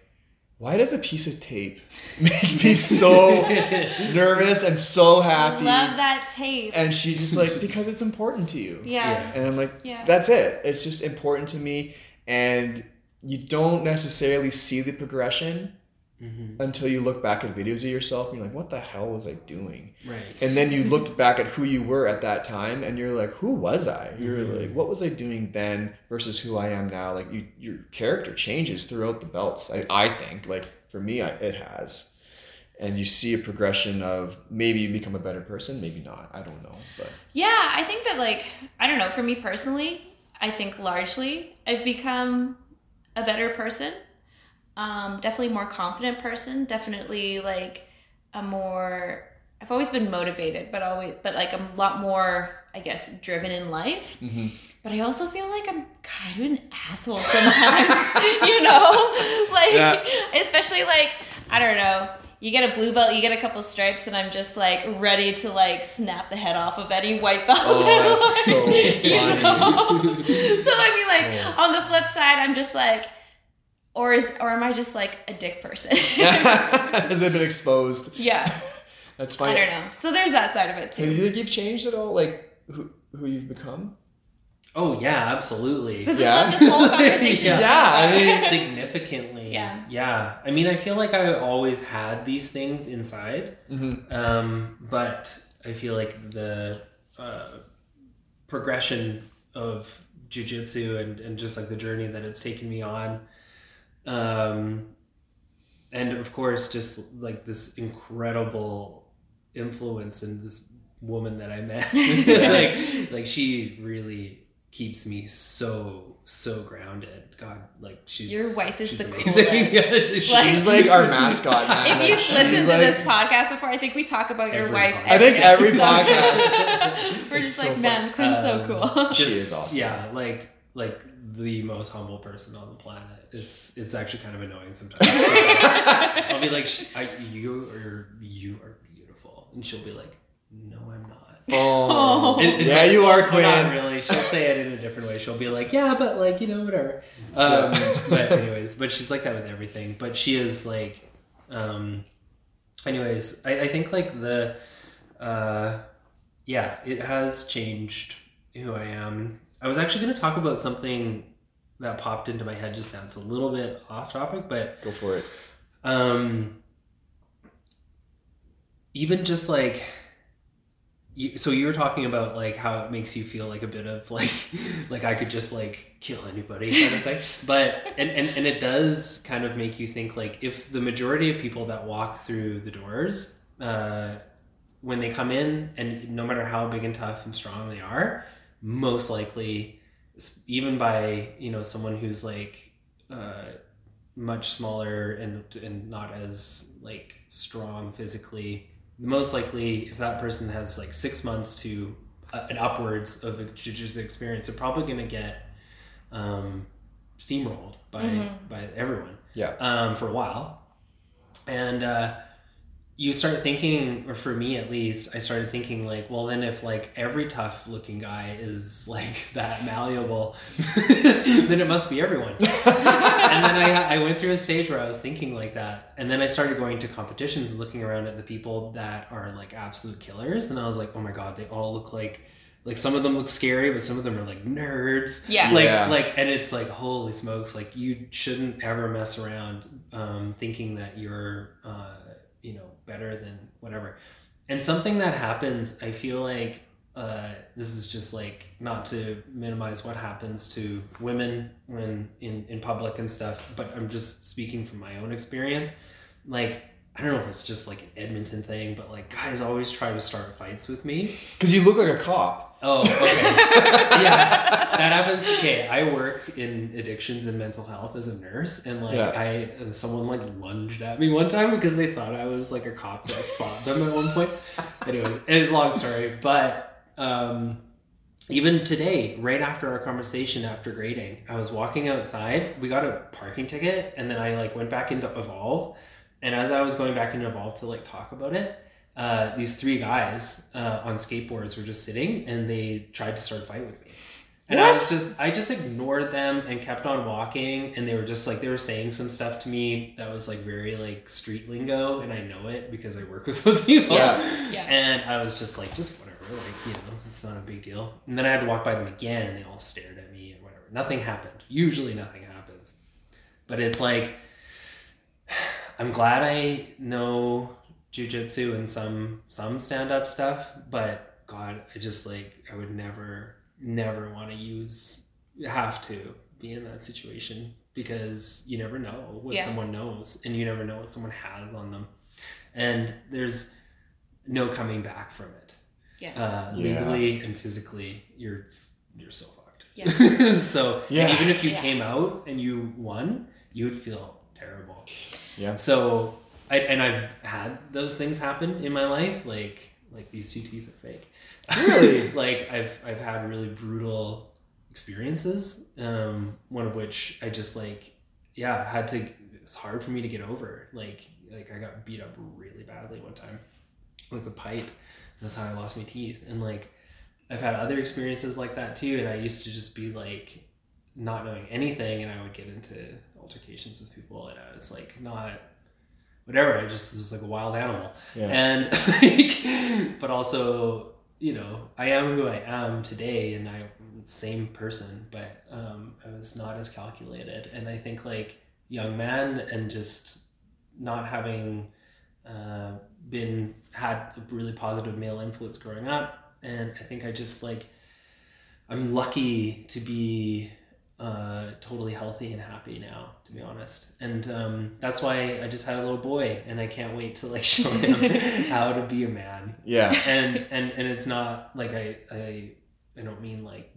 why does a piece of tape make me so nervous and so happy? Love that tape. And she's just like, because it's important to you. yeah. And I'm like, Yeah. that's it. It's just important to me. And you don't necessarily see the progression Mhm. until you look back at videos of yourself and you're like, what the hell was I doing? Right. And then you looked back at who you were at that time and you're like, who was I? You're Mhm. like, what was I doing then versus who I am now? Like you, your character changes throughout the belts. I, I think like for me, I, it has. And you see a progression of maybe you become a better person, maybe not. I don't know, but Yeah, I think that like I don't know, for me personally, I think largely I've become a better person. Um, definitely more confident person, definitely like a more I've always been motivated, but always but like I'm a lot more I guess driven in life. But I also feel like I'm kind of an asshole sometimes, you know? Like Yeah. especially like I don't know, you get a blue belt, you get a couple stripes, and I'm just like ready to like snap the head off of any white belt. Oh, that that's so learns, you know? so I mean, like Oh. on the flip side, I'm just like, or is or am I just like a dick person? has it been exposed? yeah, That's fine. I don't know. So there's that side of it too. Do you think you've changed at all? Like who who you've become? Oh yeah, absolutely. This Yeah. is this whole conversation. Yeah. Yeah, I mean- significantly. Yeah. Yeah. I mean, I feel like I always had these things inside, Mm-hmm. um, but I feel like the uh, progression of jujitsu and, and just like the journey that it's taken me on, um, and of course, just like this incredible influence and this woman that I met, like, like she really keeps me so so grounded. God, like she's Your wife is she's the amazing. coolest. Yeah, she's- Like- She's like our mascot, man. If Like, you've she's listened to like- this podcast before, I think we talk about your wife. podcast. I think every episode. podcast. We're just so like, man, Quinn's so Um, cool. She is awesome. Yeah, like like the most humble person on the planet. It's it's actually kind of annoying sometimes. I'll be like, I, "You are you are beautiful," and she'll be like, "No, I'm not." Oh. And- and- Yeah, you are, well, not really. She'll say it in a different way. She'll be like, "Yeah, but like you know, whatever." Um, but anyways, but she's like that with everything. But she is like, um, anyways, I, I think like the, uh, yeah, it has changed who I am. I was actually going to talk about something that popped into my head just now. It's a little bit off topic, but Go for it. um, even just like you, so you were talking about like how it makes you feel like a bit of like like I could just like kill anybody kind of thing. But and, and and it does kind of make you think like if the majority of people that walk through the doors uh, when they come in and no matter how big and tough and strong they are, most likely even by you know someone who's like uh, much smaller and and not as like strong physically most likely if that person has like six months to uh, an upwards of a jiu-jitsu experience they're probably going to get um, steamrolled by Mhm. by everyone Yeah. um, for a while and uh, you start thinking or for me at least i started thinking like well then if like every tough looking guy is like that malleable then it must be everyone and then I, I went through a stage where I was thinking like that, and then I started going to competitions and looking around at the people that are like absolute killers, and I was like, oh my god, they all look like like some of them look scary, but some of them are like nerds. Yeah. Like Yeah. like, and it's like holy smokes, like you shouldn't ever mess around um, thinking that you're uh, you know better than whatever. And something that happens, I feel like uh, this is just like not to minimize what happens to women when in, in public and stuff, but I'm just speaking from my own experience. Like, I don't know if it's just like an Edmonton thing, but like guys always try to start fights with me. Because you look like a cop. Oh, okay. yeah, that happens. Okay, I work in addictions and mental health as a nurse, and like Yeah. I, someone like lunged at me one time because they thought I was like a cop that fought them at one point. Anyways, it's a long story, but um, even today, right after our conversation after grading, I was walking outside. We got a parking ticket, and then I like went back into Evolve, and as I was going back and Evolve to like talk about it, uh, these three guys uh, on skateboards were just sitting and they tried to start a fight with me. And I was just, I just ignored them and kept on walking. And they were just like, they were saying some stuff to me that was like very like street lingo. And I know it because I work with those people. Yeah. Yeah. And I was just like, just whatever, like, you know, it's not a big deal. And then I had to walk by them again and they all stared at me and whatever. Nothing happened. Usually nothing happens. But it's like, I'm glad I know jujitsu and some some stand up stuff, but God, I just like I would never never want to use have to be in that situation because you never know what Yeah. someone knows and you never know what someone has on them. And there's no coming back from it. Yes. Uh, Yeah. legally and physically, you're you're so fucked. Yeah. so Yeah. even if you Yeah. came out and you won, you would feel terrible. Yeah. So I and I've had those things happen in my life, like like these two teeth are fake. Really? like I've I've had really brutal experiences. Um, one of which I just like yeah had to. It's hard for me to get over. Like like I got beat up really badly one time with a pipe. That's how I lost my teeth. And like I've had other experiences like that too. And I used to just be like not knowing anything, and I would get into altercations with people, and I was like not whatever. I just was like a wild animal Yeah. and like, but also you know i am who i am today and i same person but um, i was not as calculated and i think like young man and just not having uh, been had a really positive male influence growing up and i think i just like i'm lucky to be uh, totally healthy and happy now, to be honest. And um, that's why I just had a little boy, and I can't wait to like show him how to be a man. Yeah. And and and it's not like I I I don't mean like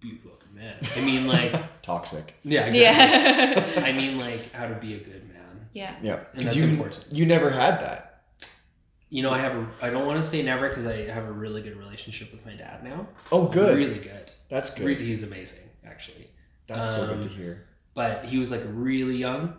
be a fucking man. I mean like Toxic. yeah exactly. yeah. I mean like how to be a good man. yeah. Yeah. And 'Cause that's you, important. You never had that. You know I have a I don't want to say never because I have a really good relationship with my dad now. Oh, good. Really good. That's good. He's amazing actually. That's so good Um, to hear. But he was like really young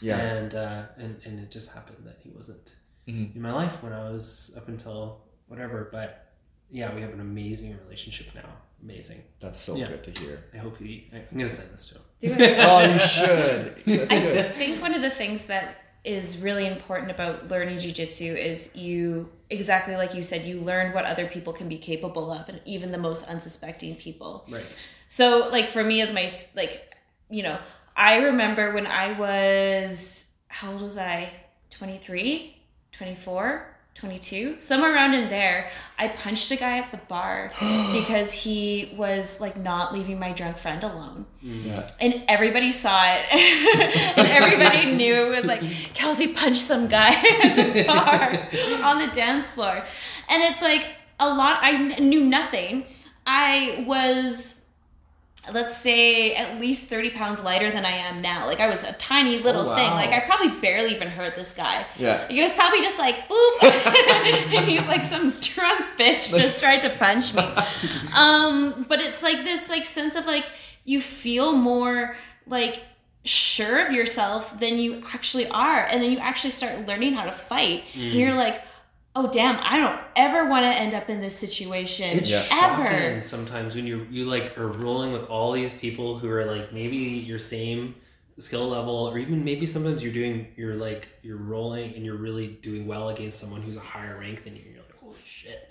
Yeah. and uh, and and it just happened that he wasn't Mhm. in my life when I was up until whatever. But yeah, we have an amazing relationship now. Amazing. That's so Yeah. good to hear. I hope he. I- I'm gonna send this to him. Do it. Oh, you should. That's I think one of the things that is really important about learning jujitsu is you exactly like you said you learn what other people can be capable of and even the most unsuspecting people Right. So like for me as my like you know i remember when i was how old was i? 23 24 22 somewhere around in there i punched a guy at the bar because he was like not leaving my drunk friend alone. Mm. Yeah. and everybody saw it. And everybody knew it was like kelsey punched some guy at the bar on the dance floor. And it's like a lot i knew nothing. I was let's say at least 30 pounds lighter than i am now. Like i was a tiny little Oh, thing like i probably barely even hurt this guy. Yeah. he was probably just like boop. And he's like some drunk bitch just tried to punch me. Um but it's like this like sense of like you feel more like sure of yourself than you actually are. And then you actually start learning how to fight. And you're like oh damn i don't ever want to end up in this situation It's Yeah. ever shocking sometimes when you you like are rolling with all these people who are like maybe your same skill level or even maybe sometimes you're doing you're like you're rolling and you're really doing well against someone who's a higher rank than you and you're like holy shit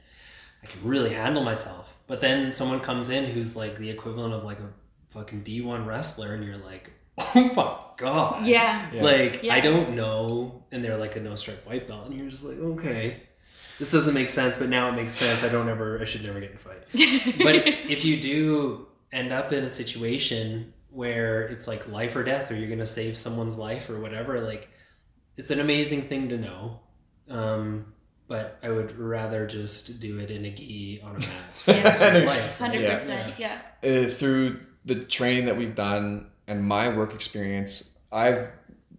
i can really handle myself but then someone comes in who's like the equivalent of like a fucking d1 wrestler and you're like oh my god yeah Yeah. like Yeah. I don't know, and they're like a no stripe white belt, and you're just like, okay, this doesn't make sense, but now it makes sense. I don't ever, I should never get in a fight. But if you do end up in a situation where it's like life or death, or you're gonna save someone's life or whatever, like it's an amazing thing to know. Um, but I would rather just do it in a gi on a mat. for the rest of my 100% yeah, uh, through the training that we've done and my work experience, I've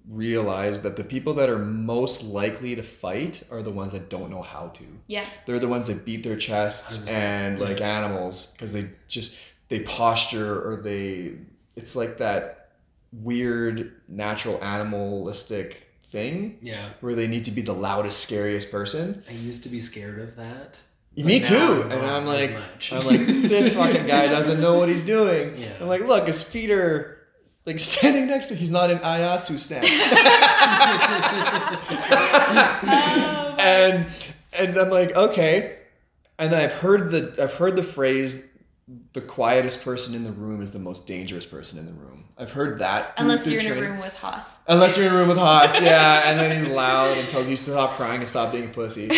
realized that the people that are most likely to fight are the ones that don't know how to. yeah They're the ones that beat their chests 100%. and like animals because they just they posture or they it's like that weird natural animalistic thing Yeah. where they need to be the loudest scariest person. I used to be scared of that Me But too. now And I'm like. I'm like, this fucking guy doesn't know what he's doing. Yeah. I'm like, look, his feet are like standing next to. him, He's not in ayatsu stance. and and I'm like, okay. And then I've heard the I've heard the phrase, the quietest person in the room is the most dangerous person in the room. I've heard that. through- Unless through you're in a room with Haas. Unless you're in a room with Haas, yeah, and then he's loud and tells you to stop crying and stop being a pussy. But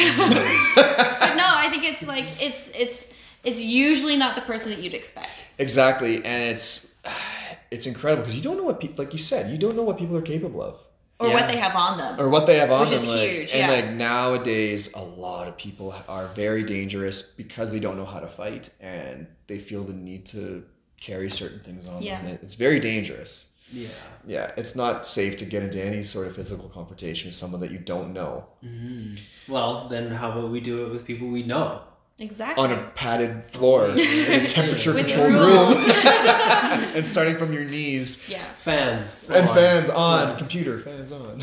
no, I think it's like it's it's it's usually not the person that you'd expect. Exactly, and it's it's incredible because you don't know what people like you said you don't know what people are capable of Or Yeah. what they have on them. or what they have on Which them. is like, huge, and yeah. like nowadays, a lot of people are very dangerous because they don't know how to fight and they feel the need to carry certain things on Yeah. them. It's very dangerous. yeah. Yeah, it's not safe to get into any sort of physical confrontation with someone that you don't know Mhm. Well, then how about we do it with people we know? Exactly. on a padded floor in a temperature controlled room and starting from your knees. yeah. Fans And on. fans on, Yeah. computer fans on.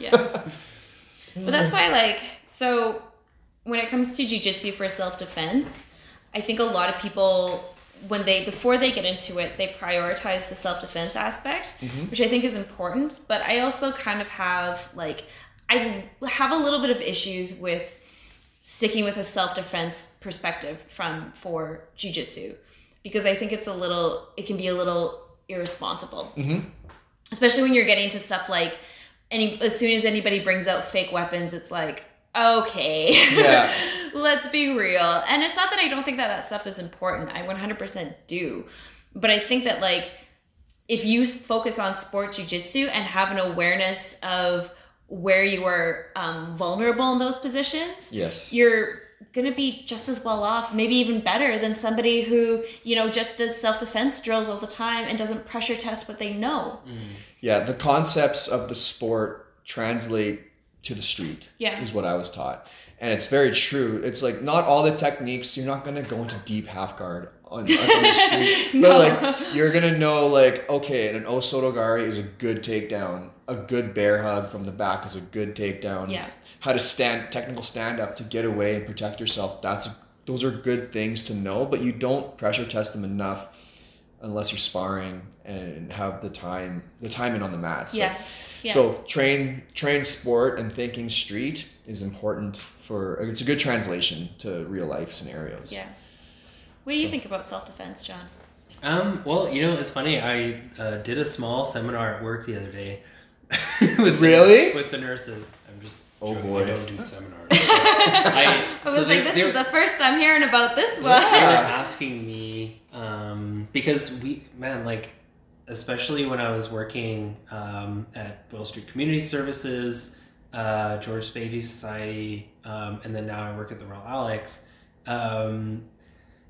Yeah. but that's why, like, so when it comes to jujitsu for self defense, I think a lot of people, when they, before they get into it, they prioritize the self defense aspect, mm-hmm. which I think is important. But I also kind of have, like, I have a little bit of issues with sticking with a self defense perspective from for jujitsu. Because I think it's a little, it can be a little irresponsible. Mm-hmm. Especially when you're getting to stuff like any as soon as anybody brings out fake weapons it's like okay. Yeah. let's be real. And it's not that i don't think that that stuff is important. I 100% do. But i think that like if you focus on sport jujitsu and have an awareness of where you are um, vulnerable in those positions Yes. you're gonna be just as well off, maybe even better than somebody who you know just does self defense drills all the time and doesn't pressure test what they know. Yeah, the concepts of the sport translate to the street. Yeah. Is what I was taught. And it's very true. It's like not all the techniques, you're not gonna go into deep half guard on, on the street. No. But like you're gonna know like, okay, an Osotogari is a good takedown. A good bear hug from the back is a good takedown. Yeah. How to stand technical stand up to get away and protect yourself. That's those are good things to know, but you don't pressure test them enough unless you're sparring and have the time the timing on the mats. Yeah, yeah. So train train sport and thinking street is important for it's a good translation to real life scenarios. Yeah. What do you think about self defense, Jon? Um, well, you know, it's funny. I uh, did a small seminar at work the other day. with Really? The, with the nurses. I'm just. Oh, joking, boy. I don't do seminars. I, I was so like, they- this they is the first I'm hearing about this one. They were asking me um, because we, man, like, especially when I was working um, at Boyle Street Community Services, uh, George Spady Society, um, and then now I work at the Royal Alex. Um,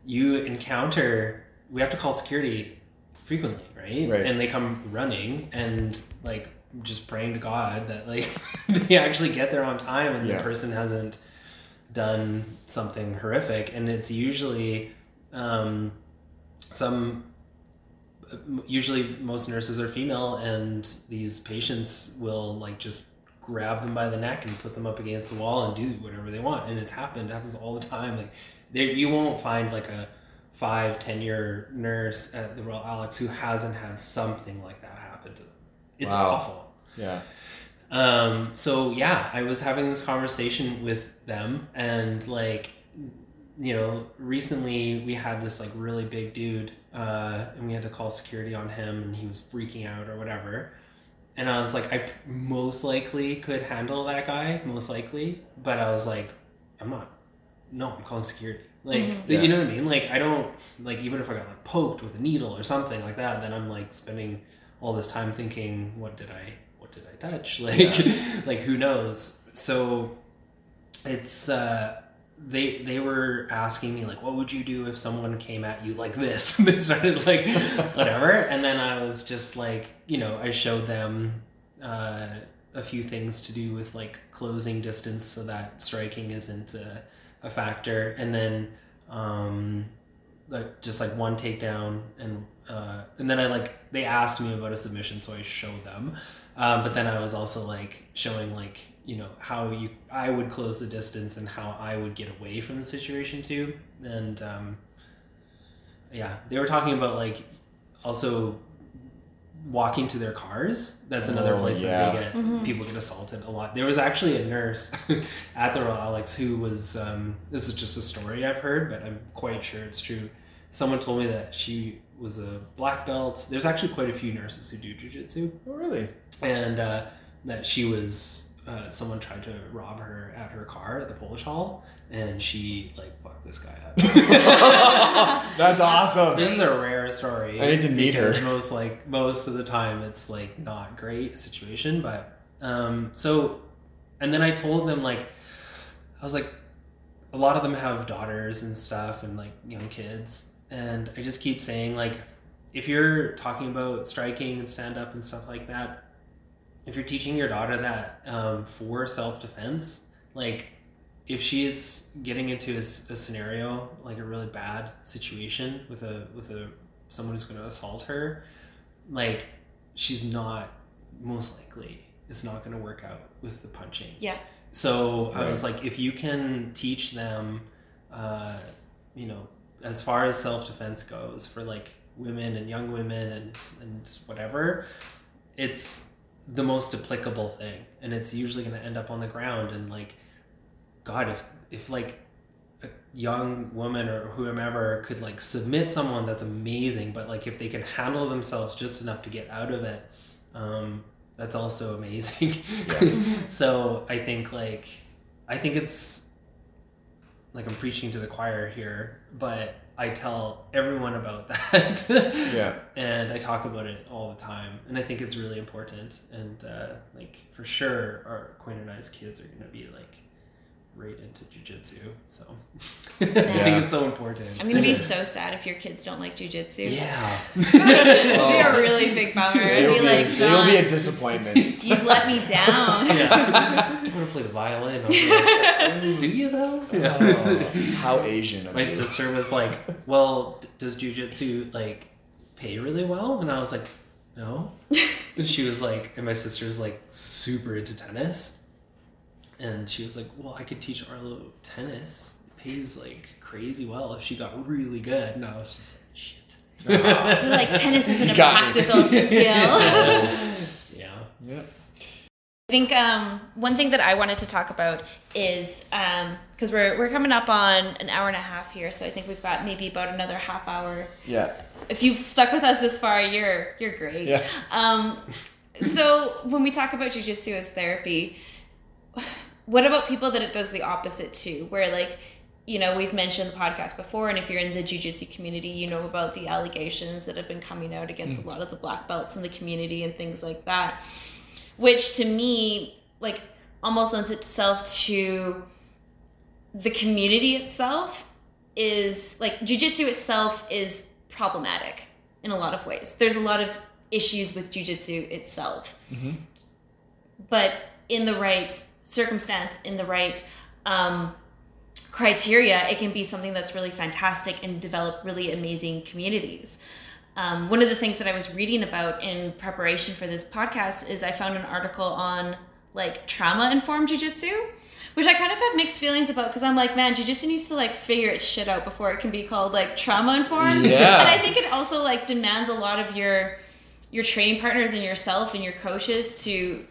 you encounter, we have to call security frequently, right? Right. And they come running and like just praying to God that like they actually get there on time and Yeah. the person hasn't done something horrific and it's usually um, some usually most nurses are female and these patients will like just grab them by the neck and put them up against the wall and do whatever they want and it's happened it happens all the time like there you won't find like a five ten year nurse at the royal alex who hasn't had something like that happen to them it's Wow. awful Yeah. um, so yeah, I was having this conversation with them and like, you know, recently we had this like really big dude, uh, and we had to call security on him and he was freaking out or whatever. And I was like, I most likely could handle that guy, most likely, but I was like, I'm not. No, I'm calling security. Like, Mhm. Yeah. you know what I mean? Like, I don't like even if I got like poked with a needle or something like that, then I'm like spending all this time thinking, what did I, what did I touch? Like, like who knows? So, it's uh, they they were asking me like, what would you do if someone came at you like this? And they started like whatever, and then I was just like, you know, I showed them uh, a few things to do with like closing distance so that striking isn't a, a factor, and then um, like just like one takedown and uh, and then I like they asked me about a submission, so I showed them. Um, but then I was also like showing like you know how you I would close the distance and how I would get away from the situation too. And um, yeah, they were talking about like also walking to their cars. That's another Oh, place yeah. that they get Mhm. people get assaulted a lot. There was actually a nurse at the Royal Alex who was. Um, this is just a story I've heard, but I'm quite sure it's true. Someone told me that she was a black belt. There's actually quite a few nurses who do jujitsu Oh, really? and uh, that she was uh, someone tried to rob her at her car at the Polish Hall, and she like fucked this guy up. That's awesome. this is a rare story. I need to meet her. Most like most of the time, it's like not great situation, but um, so, and then I told them like, I was like, a lot of them have daughters and stuff, and like young kids, and I just keep saying like, if you're talking about striking and stand up and stuff like that, if you're teaching your daughter that um, for self defense, like if she is getting into a scenario like a really bad situation with a with a someone who's going to assault her, like she's not most likely it's not going to work out with the punching. Yeah. So I was like, if you can teach them, uh, you know, as far as self defense goes for like women and young women and and whatever, it's the most applicable thing, and it's usually going to end up on the ground. And like, God, if if like a young woman or whomever could like submit someone, that's amazing. But like, if they can handle themselves just enough to get out of it, um, that's also amazing. so I think like I think it's like I'm preaching to the choir here, but I tell everyone about that. Yeah. And I talk about it all the time, and I think it's really important. And uh, like for sure, our Quinn and I's kids are gonna be like right into jujitsu. So I think it's so important. I'm gonna be so sad if your kids don't like jujitsu. yeah. It'd be a really big bummer. I'd It'll be be, like, a, it'll be a disappointment. you've let me down. yeah. I want to play the violin. I was like, oh, Do you though? Oh, how Asian My you. sister was like, "Well, d- does jujitsu like pay really well?" And I was like, "No." And she was like, and my sister was like super into tennis, and she was like, "Well, I could teach Arlo tennis. It pays like crazy well if she got really good." And I was just like, "Shit." You're like tennis isn't You a got me. practical skill. yeah. Yeah. I think um, one thing that I wanted to talk about is because we're, we're coming up on an hour and a half here, so I think we've got maybe about another half hour. Yeah. If you've stuck with us this far, you're you're great. Yeah. Um, so when we talk about jujitsu as therapy, what about people that it does the opposite to, where like you know we've mentioned the podcast before, and if you're in the jujitsu community, you know about the allegations that have been coming out against a mm. lot of the black belts in the community and things like that which to me like almost lends itself to the community itself is like jujitsu itself is problematic in a lot of ways. There's a lot of issues with jujitsu itself, mm-hmm. but in the right circumstance, in the right um, criteria, it can be something that's really fantastic and develop really amazing communities. Um, one of the things that I was reading about in preparation for this podcast is I found an article on like trauma informed jujitsu, which I kind of have mixed feelings about because I'm like, man, jujitsu needs to like figure its shit out before it can be called like trauma informed. Yeah. And I think it also like demands a lot of your your training partners and yourself and your coaches to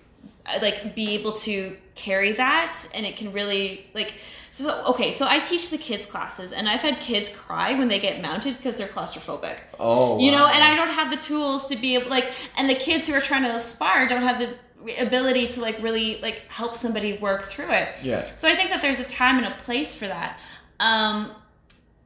like be able to carry that and it can really like so okay so i teach the kids classes and i've had kids cry when they get mounted because they're claustrophobic Oh. you know and i don't have the tools to be able like and the kids who are trying to aspire don't have the ability to like really like help somebody work through it Yeah. so i think that there's a time and a place for that um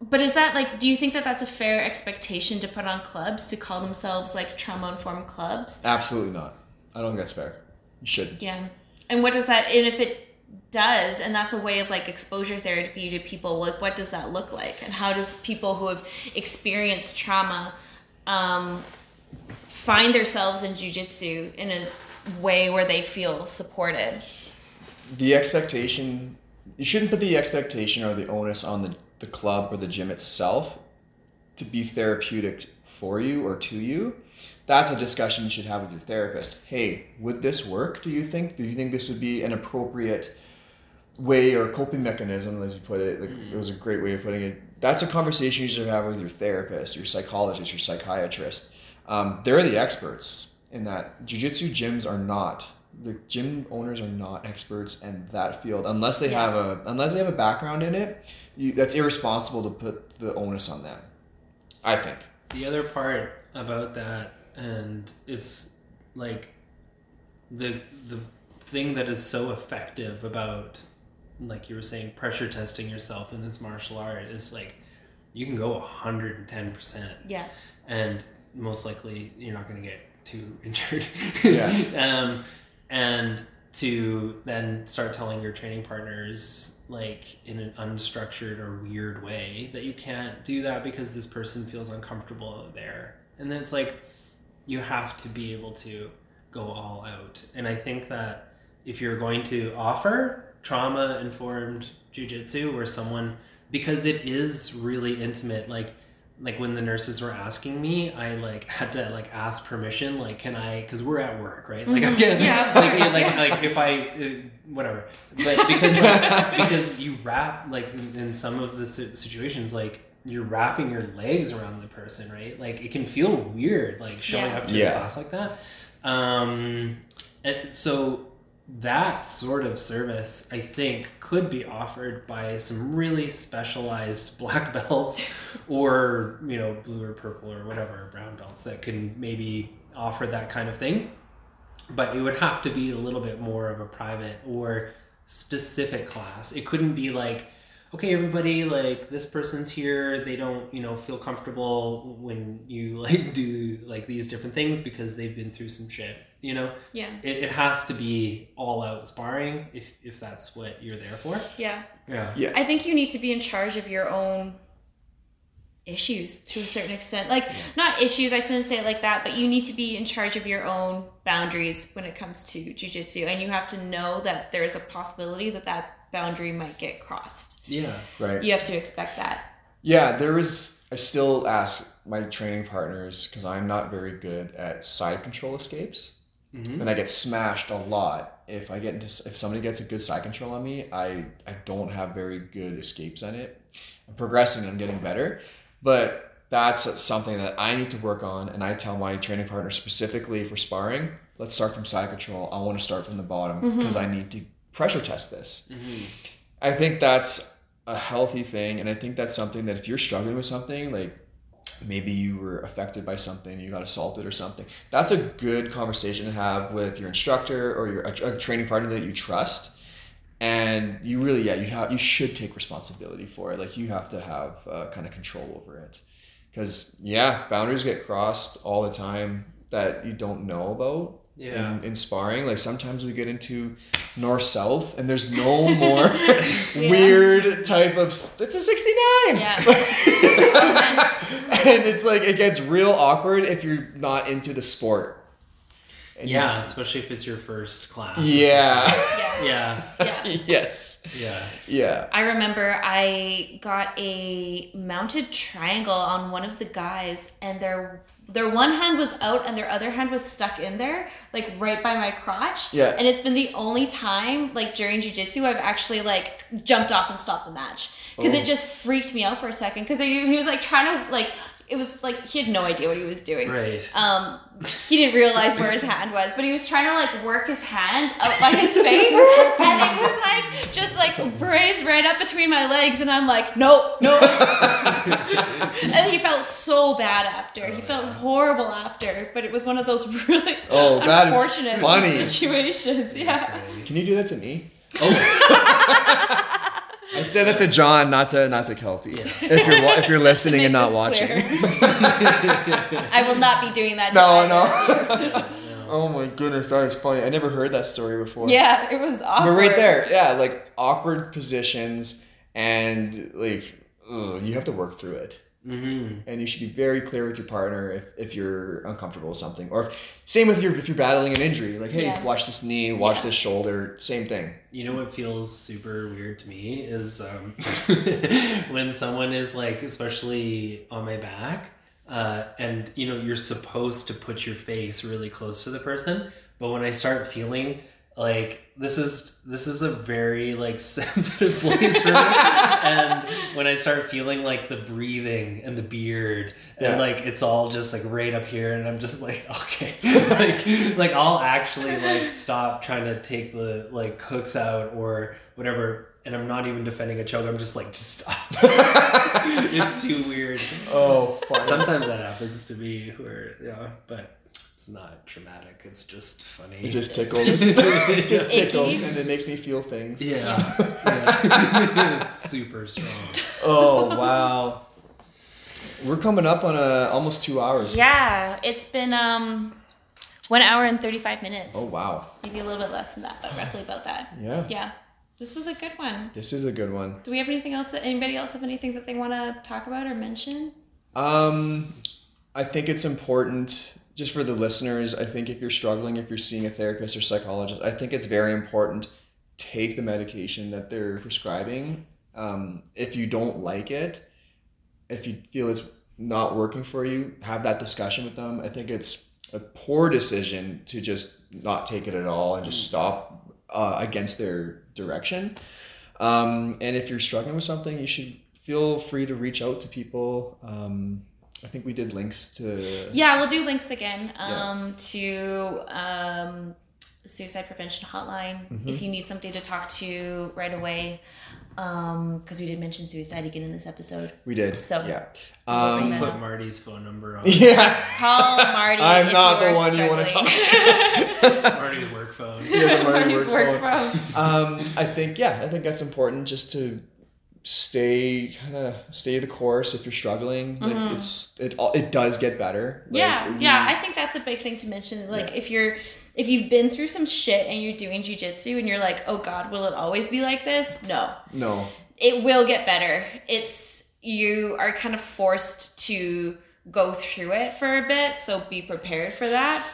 but is that like do you think that that's a fair expectation to put on clubs to call themselves like trauma informed clubs Absolutely not. I don't think that's fair. You shouldn't. yeah. And what does that and if it does and that's a way of like exposure therapy to people like what does that look like? And how does people who have experienced trauma um, find themselves in jujitsu in a way where they feel supported? The expectation, you shouldn't put the expectation or the onus on the, the club or the gym itself to be therapeutic for you or to you, that's a discussion you should have with your therapist. Hey, would this work? Do you think? Do you think this would be an appropriate way or coping mechanism, as you put it? Like, It was a great way of putting it. That's a conversation you should have with your therapist, your psychologist, your psychiatrist. Um, they're the experts in that. Jiu-jitsu gyms are not. The gym owners are not experts in that field unless they have a unless they have a background in it. You, that's irresponsible to put the onus on them. I think. The other part about that, and it's like the the thing that is so effective about, like you were saying, pressure testing yourself in this martial art is like you can go hundred and ten percent, Yeah. and most likely you're not going to get too injured. Yeah. um, and to then start telling your training partners like in an unstructured or weird way that you can't do that because this person feels uncomfortable there and then it's like you have to be able to go all out and i think that if you're going to offer trauma informed jujitsu where someone because it is really intimate like like when the nurses were asking me i like had to like ask permission like can i because we're at work right like Mhm. again Yeah, like, course, like, yeah. like if i uh, whatever but because like, because you wrap like in, in some of the situations like you're wrapping your legs around the person right like it can feel weird like showing Yeah. up to Yeah. a class like that um and so that sort of service i think could be offered by some really specialized black belts or you know blue or purple or whatever brown belts that can maybe offer that kind of thing but it would have to be a little bit more of a private or specific class it couldn't be like okay everybody like this person's here they don't you know feel comfortable when you like do like these different things because they've been through some shit you know Yeah. it, it has to be all out sparring if if that's what you're there for Yeah. yeah Yeah. I think you need to be in charge of your own issues to a certain extent. Like not issues, I shouldn't say it like that, but you need to be in charge of your own boundaries when it comes to jujitsu, and you have to know that there is a possibility that that boundary might get crossed. yeah Right. You have to expect that. Yeah, there was. I still ask my training partners because I'm not very good at side control escapes, Mhm. and I get smashed a lot. If I get into, if somebody gets a good side control on me, I I don't have very good escapes on it. I'm progressing. I'm getting better, but that's something that I need to work on. And I tell my training partner specifically for sparring, let's start from side control. I want to start from the bottom because I need to pressure test this. Mhm. I think that's a healthy thing, and I think that's something that if you're struggling with something, like maybe you were affected by something, you got assaulted or something, that's a good conversation to have with your instructor or your a, a training partner that you trust. And you really, yeah, you have you should take responsibility for it. Like you have to have uh, kind of control over it, because yeah, boundaries get crossed all the time that you don't know about Yeah. in, in sparring. Like sometimes we get into north south, and there's no more weird type of. It's a sixty nine. Yeah. and it's like it gets real awkward if you're not into the sport. And you- yeah especially if it's your first class yeah. Yeah. yeah Yeah. yes. yeah Yeah. I remember I got a mounted triangle on one of the guys, and their their one hand was out and their other hand was stuck in there, like right by my crotch. Yeah. And it's been the only time, like during jujitsu, I've actually like jumped off and stopped the match because Oh. it just freaked me out for a second because he was like trying to like. It was like he had no idea what he was doing. right Um, he didn't realize where his hand was, but he was trying to like work his hand out by his face, and it was like just like grazed right up between my legs, and I'm like, nope, nope. and he felt so bad after. He felt horrible after, but it was one of those really Oh, unfortunate funny. situations. Yeah. Can you do that to me? oh I said that to Jon, not to not to Kelty. Yeah. If you're if you're listening and not watching. I will not be doing that. no, either of no. oh my goodness, that is funny. I never heard that story before. Yeah, it was awkward. But right there, yeah, like awkward positions and like ugh, you have to work through it. Mm-hmm. and you should be very clear with your partner if, if you're uncomfortable with something or if, same with your if you're battling an injury like hey Yeah. watch this knee watch Yeah. this shoulder same thing You know what feels super weird to me is um, when someone is like, especially on my back, uh, and you know you're supposed to put your face really close to the person, but when I start feeling like this is this is a very like sensitive place for me, and when I start feeling like the breathing and the beard and Yeah. like it's all just like right up here, and I'm just like okay, like like I'll actually like stop trying to take the like hooks out or whatever, and I'm not even defending a choke. I'm just like just stop. it's too weird. oh funny. Sometimes that happens to me, where yeah, but it's not traumatic. It's just funny. it just tickles just- it just tickles and it makes me feel things yeah, yeah. super strong. oh wow we're coming up on a almost two hours Yeah, it's been um one hour and thirty five minutes. oh wow Maybe a little bit less than that, but roughly about that. yeah Yeah. This was a good one. this is a good one Do we have anything else? That, anybody else have anything that they want to talk about or mention? Um, I think it's important just for the listeners. I think if you're struggling, if you're seeing a therapist or psychologist, I think it's very important take the medication that they're prescribing. Um, if you don't like it, if you feel it's not working for you, have that discussion with them. I think it's a poor decision to just not take it at all and just stop uh, against their direction. Um, and if you're struggling with something, you should feel free to reach out to people. Um, I think we did links to. Yeah, we'll do links again Yeah. um, to um, suicide prevention hotline Mm-hmm. if you need somebody to talk to right away. Because we did mention suicide again in this episode. We did. So- yeah. We'll Um, Put. Marty's phone number on yeah. Call Marty. I'm if not you the are one you wanna struggling. talk Marty's work phone. Yeah, the Marty Marty's work work phone. phone. um, I think yeah, I think that's important just to stay kind of stay the course if you're struggling. Like it's it all it does get better. Like, Mm-hmm. yeah, yeah. I think that's a big thing to mention. Like if you're if you've been through some shit and you're doing jujitsu and you're like, oh God, will it always be like this? No. no. it will get better. It's you are kind of forced to go through it for a bit, so be prepared for that.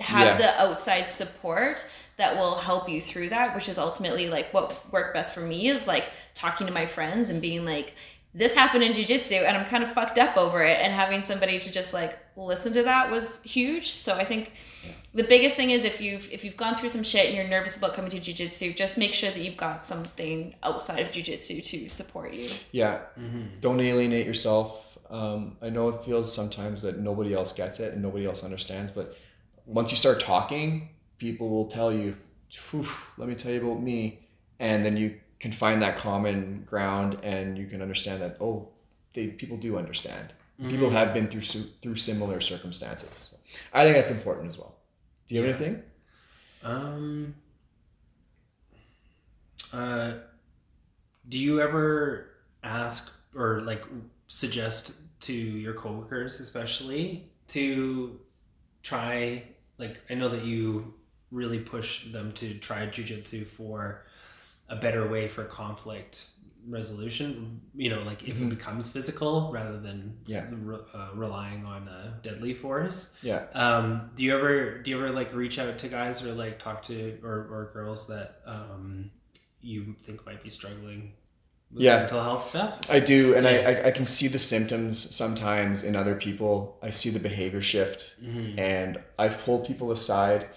Have Yeah. the outside support that will help you through that, which is ultimately like what worked best for me is like talking to my friends and being like this happened in jiu-jitsu and I'm kind of fucked up over it and having somebody to just like listen to that was huge. So I think the biggest thing is if you've if you've gone through some shit and you're nervous about coming to jiu-jitsu, just make sure that you've got something outside of jiu-jitsu to support you. Yeah. Mm-hmm. Don't alienate yourself. Um, I know it feels sometimes that nobody else gets it and nobody else understands, but once you start talking, people will tell you, let me tell you about me. And then you can find that common ground and you can understand that, oh, they, people do understand. People have been through through similar circumstances. So I think that's important as well. Do you have Yeah. anything? Um. Uh, do you ever ask or like suggest to your coworkers, especially, to try? Like, I know that you really push them to try jujitsu for a better way for conflict resolution. You know, like if Mhm. it becomes physical rather than Yeah. re- uh, relying on a deadly force. Yeah. Um, do you ever do you ever like reach out to guys or like talk to or, or girls that um, you think might be struggling with Yeah. mental health stuff? I do, and Yeah. I, I can see the symptoms sometimes in other people. I see the behavior shift, Mhm. and I've pulled people aside.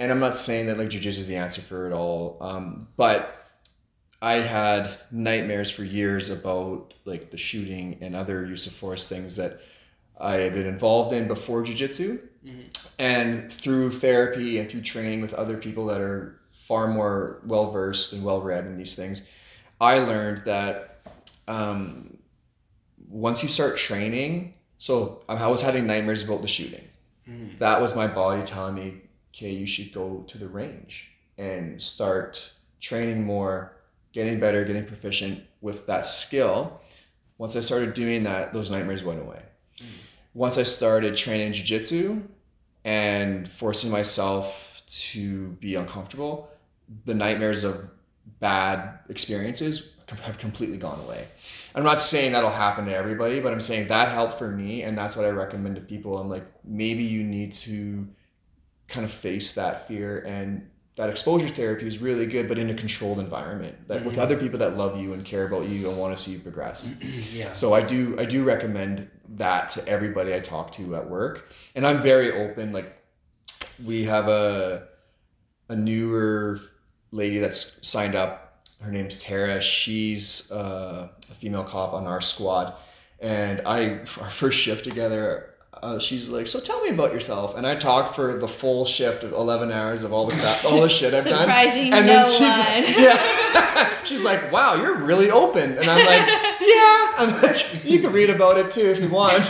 And I'm not saying that like jujitsu is the answer for it all, um, but I had nightmares for years about like the shooting and other use of force things that I had been involved in before jujitsu, Mhm. and through therapy and through training with other people that are far more well versed and well read in these things, I learned that um, once you start training, so I was having nightmares about the shooting. Mhm. That was my body telling me, okay, you should go to the range and start training more, getting better, getting proficient with that skill. Once I started doing that, those nightmares went away. Hmm. Once I started training jujitsu and forcing myself to be uncomfortable, the nightmares of bad experiences have completely gone away. I'm not saying that'll happen to everybody, but I'm saying that helped for me, and that's what I recommend to people. I'm like, maybe you need to kind of face that fear and that exposure therapy is really good, but in a controlled environment, that with Mhm. other people that love you and care about you and want to see you progress. yeah. So I do I do recommend that to everybody I talk to at work, and I'm very open. Like we have a a newer lady that's signed up. Her name's Tara. She's uh, a female cop on our squad, and I our first shift together. Uh, she's like, so tell me about yourself, and I talked for the full shift of eleven hours of all the crap, all the shit I've done. Surprising And no then she's one. like, yeah, she's like, wow, you're really open, and I'm like, yeah, I'm like, you can read about it too if you want.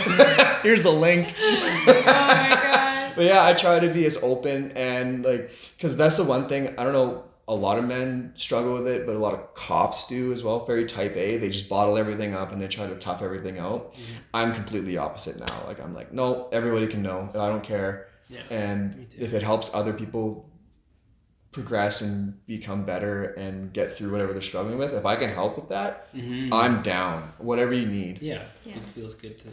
Here's a link. oh my god. But yeah, I try to be as open and like, because that's the one thing I don't know. A lot of men struggle with it, but a lot of cops do as well. Very type A. They just bottle everything up and they try to tough everything out. Mhm. I'm completely opposite now. Like I'm like, no, everybody can know. I don't care. Yeah. And if it helps other people progress and become better and get through whatever they're struggling with, if I can help with that, Mhm. I'm down. Whatever you need. yeah, Yeah. it feels good to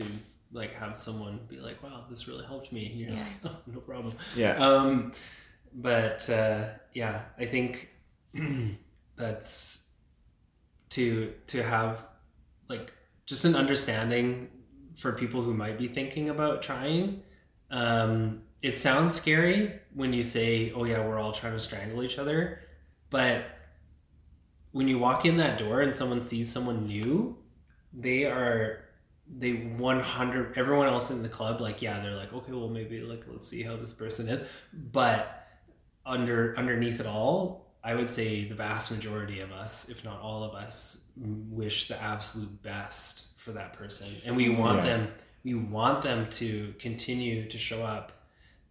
to like have someone be like, "Wow, this really helped me." And you're Yeah. like, "Oh, no problem." Yeah. Um, but uh, yeah, I think that's to to have like just an understanding for people who might be thinking about trying. Um, it sounds scary when you say, "Oh yeah, we're all trying to strangle each other," but when you walk in that door and someone sees someone new, they are they 100 everyone else in the club like yeah they're like okay well maybe like let's see how this person is but under underneath it all i would say the vast majority of us if not all of us wish the absolute best for that person and we want Yeah. them we want them to continue to show up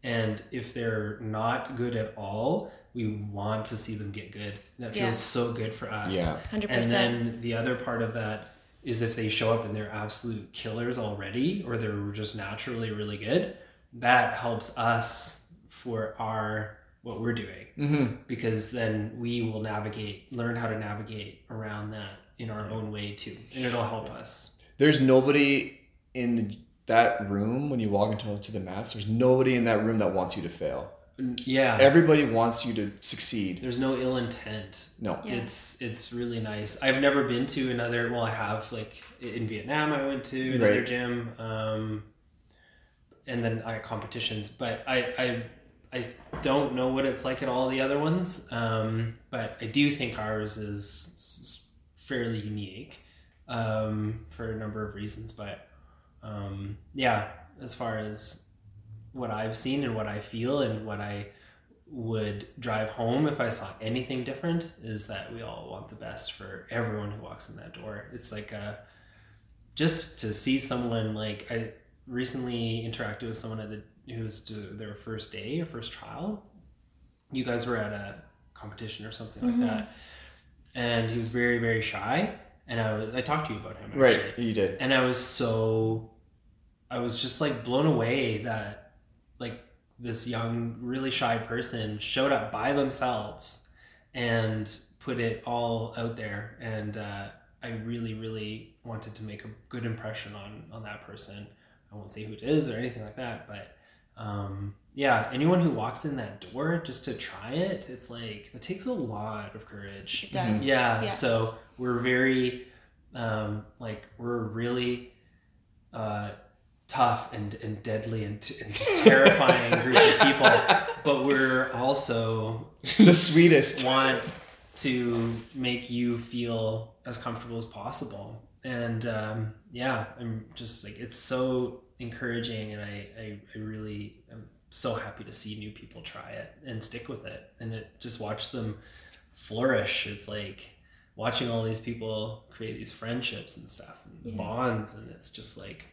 and if they're not good at all we want to see them get good that feels Yeah. so good for us Yeah. Hundred and percent. And then the other part of that is if they show up and they're absolute killers already, or they're just naturally really good, that helps us for our what we're doing Mm-hmm. because then we will navigate, learn how to navigate around that in our own way too, and it'll help us. there's nobody in the, that room when you walk into to the mats. There's nobody in that room that wants you to fail. Yeah, Everybody wants you to succeed. there's no ill intent. No. Yeah. It's it's really nice. I've never been to another. Well, I have like in Vietnam. I went to another Right. gym, um, and then I had competitions. But I I I don't know what it's like at all the other ones. Um, but I do think ours is fairly unique um, for a number of reasons. But um, yeah, as far as what I've seen and what I feel and what I would drive home if I saw anything different is that we all want the best for everyone who walks in that door. It's like a just to see someone like I recently interacted with someone at the who was their first day or first trial. You guys were at a competition or something Mhm. like that, and he was very very shy. And I was I talked to you about him actually Right. You did. and I was so I was just like blown away that like this young really shy person showed up by themselves and put it all out there and uh, I really really wanted to make a good impression on on that person I won't say who it is or anything like that but um, yeah anyone who walks in that door just to try it it's like it takes a lot of courage It does. yeah, Yeah. so we're very um like we're really uh tough and and deadly and, t- and just terrifying group of people but we're also the sweetest. want to make you feel as comfortable as possible and um yeah i'm just like it's so encouraging and i i, I really am so happy to see new people try it and stick with it. And it just watch them flourish. It's like watching all these people create these friendships and stuff and Yeah. bonds and it's just like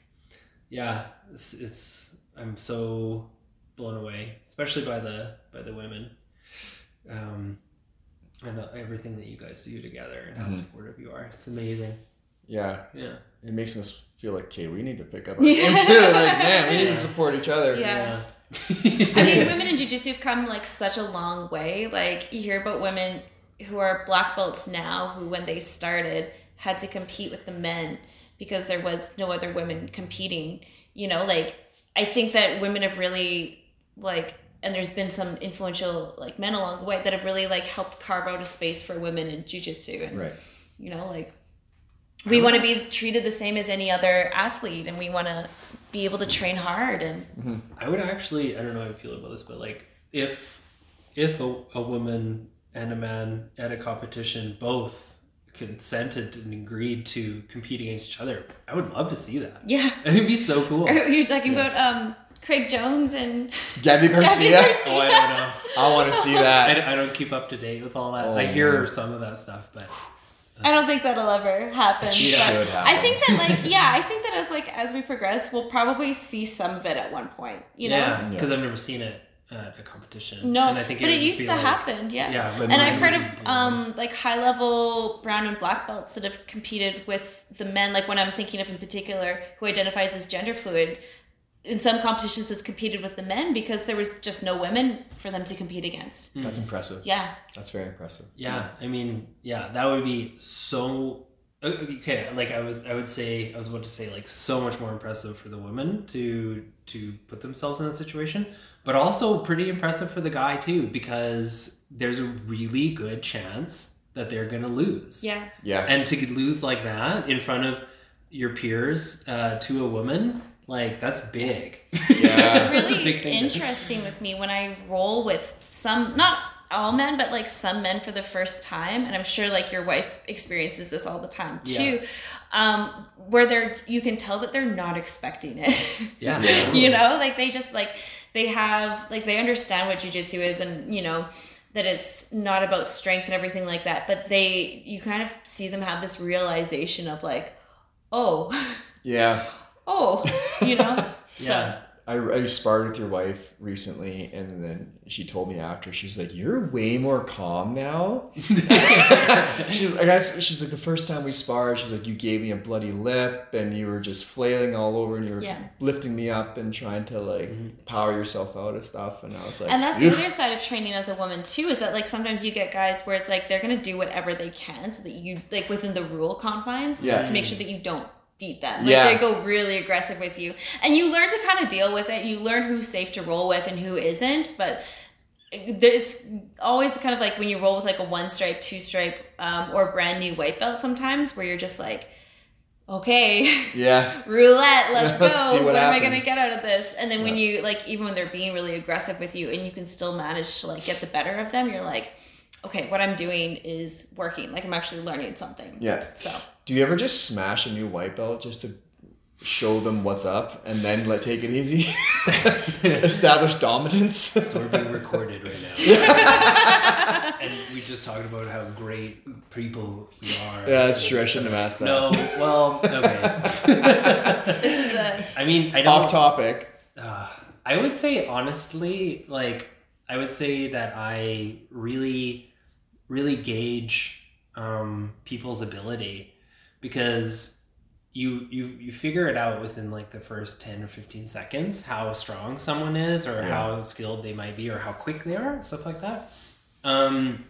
yeah it's, it's i'm so blown away especially by the by the women. Um and everything that you guys do together and how Mhm. supportive you are. It's amazing Yeah. yeah It makes us feel like, okay, we need to pick up our game too. Like, man, we need to support each other. Yeah. yeah I mean, women in jujitsu have come like such a long way. Like you hear about women who are black belts now who when they started had to compete with the men because there was no other women competing you know like i think that women have really like and there's been some influential like men along the way that have really like helped carve out a space for women in jiu-jitsu and Right. you know like we want to be treated the same as any other athlete and we want to be able to train hard and I would actually, I don't know how I feel about this, but like if if a, a woman and a man at a competition both consented and agreed to compete against each other, I would love to see that. yeah It'd be so cool. Are you talking about um Craig Jones and Gabi Garcia. Garcia. Oh, I don't know. I want to see that. I, I don't keep up to date with all that. Oh, I hear man. some of that stuff, but I don't think that'll ever happen. It but should I think that like yeah, I think that as like as we progress, we'll probably see some of it at one point. You know? yeah, because I've never seen it at a competition. No, and I think but would it used to like- happen. Yeah. Yeah, but and I've heard of um like high level brown and black belts that have competed with the men. Like when I'm thinking of in particular who identifies as gender fluid. In some competitions, has competed with the men because there was just no women for them to compete against. That's impressive. Yeah, That's very impressive. Yeah, I mean, yeah, that would be so okay. Like I was, I would say, I was about to say, like so much more impressive for the women to to put themselves in that situation, but also pretty impressive for the guy too, because there's a really good chance that they're gonna lose. yeah. Yeah. and to lose like that in front of your peers uh, to a woman, like that's big. Yeah. it's really big interesting with me when I roll with some, not all men, but like some men for the first time, and I'm sure like your wife experiences this all the time too, um, where they're you can tell that they're not expecting it. Yeah. Yeah. you know, like they just like they have like they understand what jujitsu is, and you know that it's not about strength and everything like that, but they you kind of see them have this realization of like, oh, Yeah. Oh, you know, so. Yeah. I, I sparred with your wife recently, and then she told me after, she's like, "You're way more calm now." she's, I guess, she's like, the first time we sparred, she's like, "You gave me a bloody lip, and you were just flailing all over, and you were Yeah. lifting me up and trying to like mm-hmm. power yourself out of stuff." And I was like, And that's the other side of training as a woman too, is that like sometimes you get guys where it's like they're gonna do whatever they can so that you like within the rule confines Yeah. to make sure that you don't beat them. Like Yeah. they go really aggressive with you. And you learn to kind of deal with it. You learn who's safe to roll with and who isn't, but it's always kind of like when you roll with like a one stripe, two stripe, um, or brand new white belt sometimes where you're just like, okay, Yeah. roulette let's, go Let's see what what, am i gonna get out of this and then when you like even when they're being really aggressive with you and you can still manage to like get the better of them you're like okay what i'm doing is working like i'm actually learning something Yeah. so Do you ever just smash a new white belt just to show them what's up, and then let take it easy, establish dominance? So we're being recorded right now. and we just talked about how great people we are. Yeah, that's true. I shouldn't have asked that. No, well, okay. this is a I mean, I don't. Off topic. Uh, I would say honestly, like I would say that I really, really gauge um, people's ability because you you you figure it out within like the first ten or fifteen seconds how strong someone is or Yeah. how skilled they might be or how quick they are stuff like that. Um,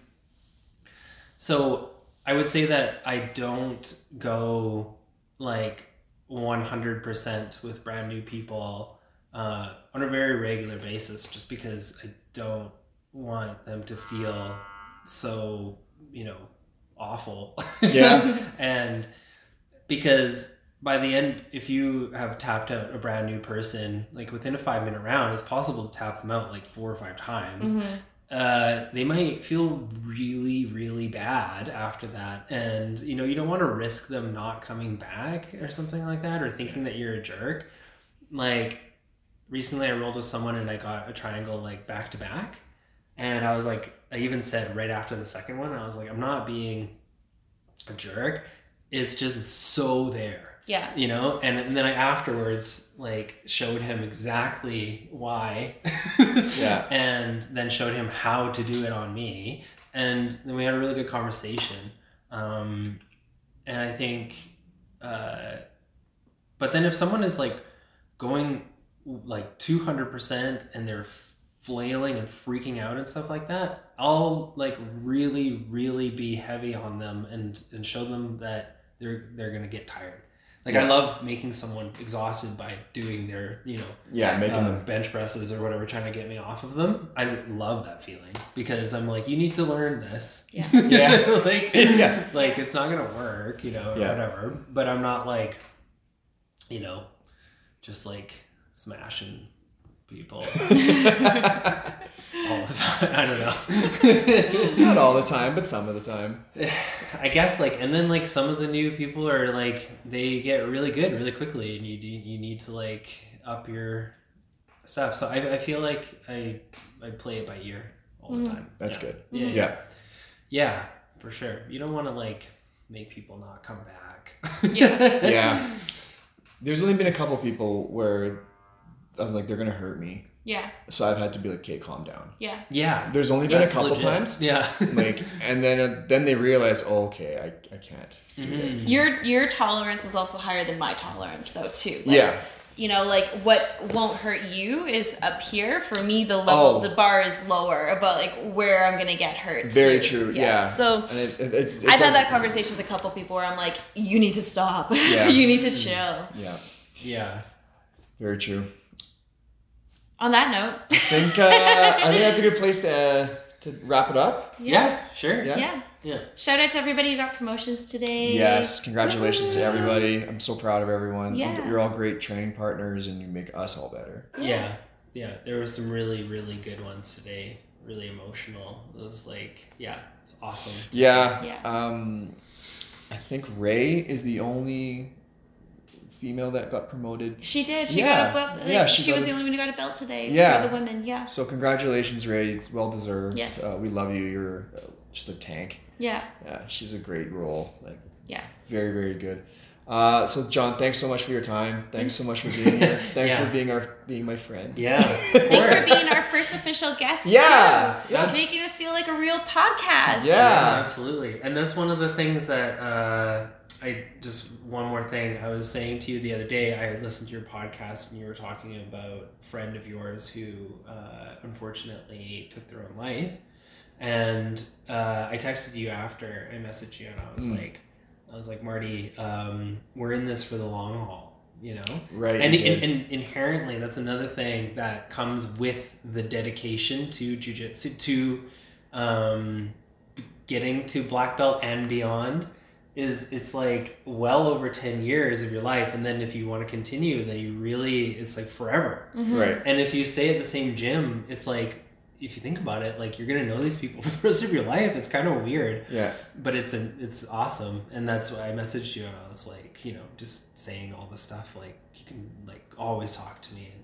so I would say that I don't go like 100% with brand new people uh, on a very regular basis just because I don't want them to feel so, you know, awful. Yeah. and because by the end, if you have tapped out a brand new person, like within a five minute round, it's possible to tap them out like four or five times mhm. uh, they might feel really, really bad after that. And, you know, you don't want to risk them not coming back or something like that or thinking that you're a jerk. Like, recently I rolled with someone and I got a triangle like back to back. And I was like, I even said right after the second one, I was like, I'm not being a jerk. It's just so there. Yeah. You know? And, and then i afterwards like showed him exactly why. Yeah. and then showed him how to do it on me. And then we had a really good conversation. Um, and i think uh, but then if someone is like going like 200% and they're flailing and freaking out and stuff like that, I'll like really, really be heavy on them and and show them that they're they're gonna get tired. Like I love making someone exhausted by doing their you know Yeah, making uh, them. bench presses or whatever, trying to get me off of them. I love that feeling because I'm like, you need to learn this. Yeah. Yeah. like, Yeah. like it's not gonna work, you know, or Yeah. whatever. But I'm not like, you know, just like smashing people all the time. I don't know. Not all the time, but some of the time. I guess like, and then like some of the new people are like they get really good really quickly, and you you need to like up your stuff. So I, I feel like I I play it by ear all the Mhm. time. That's Yeah. good. Yeah, yeah, Yeah. yeah, for sure. You don't want to like make people not come back. Yeah. Yeah. There's only been a couple people where I'm like, they're gonna hurt me. Yeah. So I've had to be like, okay, calm down. Yeah. yeah. There's only been That's a couple legit. times. Yeah. Like, and then uh, then they realize, oh, okay, I, I can't do Mhm. this. Your your tolerance is also higher than my tolerance though too. Like, Yeah. You know, like what won't hurt you is up here. For me, the level, Oh. the bar is lower about like where I'm gonna get hurt. Very too. true. Yeah. So and it, it, it's, it I've had does- that conversation with a couple people where I'm like, you need to stop. Yeah. you need to chill. Yeah. yeah. Very true. On that note, I think uh, I think that's a good place to to wrap it up. yeah. Sure. Yeah. Yeah. Yeah. Shout out to everybody who got promotions today. Yes, congratulations to everybody. I'm so proud of everyone. Yeah. You're all great training partners, and you make us all better. Yeah. Yeah. There were some really, really good ones today. Really emotional. It was like, yeah, it's awesome. Yeah. Yeah. Um, I think Ray is the only female that got promoted. She did. She Yeah. got a belt. Like, Yeah, she, she was a- the only one who got a belt today. Yeah. For the women. Yeah. So congratulations, Ray. It's well deserved. Yes. Uh, we love you. You're uh, just a tank. Yeah. Yeah, she's a great role. Like Yeah. very, very good. Uh, so Jon, thanks so much for your time. Thanks so much for being here. Thanks Yeah. for being our being my friend. Yeah. Thanks for being our first official guest. Yeah. Too. Yes. Making us feel like a real podcast. Yeah. absolutely. And that's one of the things that uh, I just one more thing I was saying to you the other day. I listened to your podcast and you were talking about a friend of yours who uh, unfortunately took their own life. And uh, I texted you after I messaged you and I was Mm. like, I was like, Marty, um, we're in this for the long haul, you know. Right. and, and, and inherently that's another thing that comes with the dedication to jujitsu to um, getting to black belt and beyond is it's like well over 10 years of your life and then if you want to continue then you really it's like forever. Mhm. right. and if you stay at the same gym it's like if you think about it like you're gonna know these people for the rest of your life. It's kind of weird. Yeah. but it's an it's awesome. And that's why i messaged you and i was like you know just saying all the stuff like you can like always talk to me and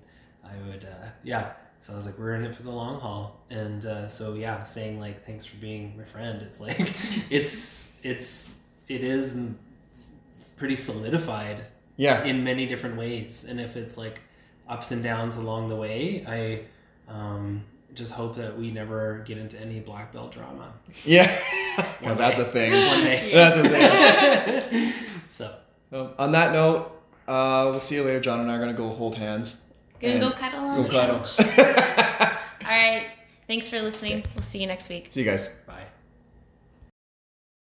i would uh yeah. So i was like we're in it for the long haul. And uh so yeah saying like thanks for being my friend. It's like it's it's it is pretty solidified Yeah. in many different ways and if it's like ups and downs along the way i um just hope that we never get into any black belt drama Yeah. Because that's a thing. one day That's a thing. so So, on that note, uh, we'll see you later. Jon and I are gonna go hold hands. Gonna go cuddle on Go the cuddle. All right. Thanks for listening. We'll see you next week. see you guys. bye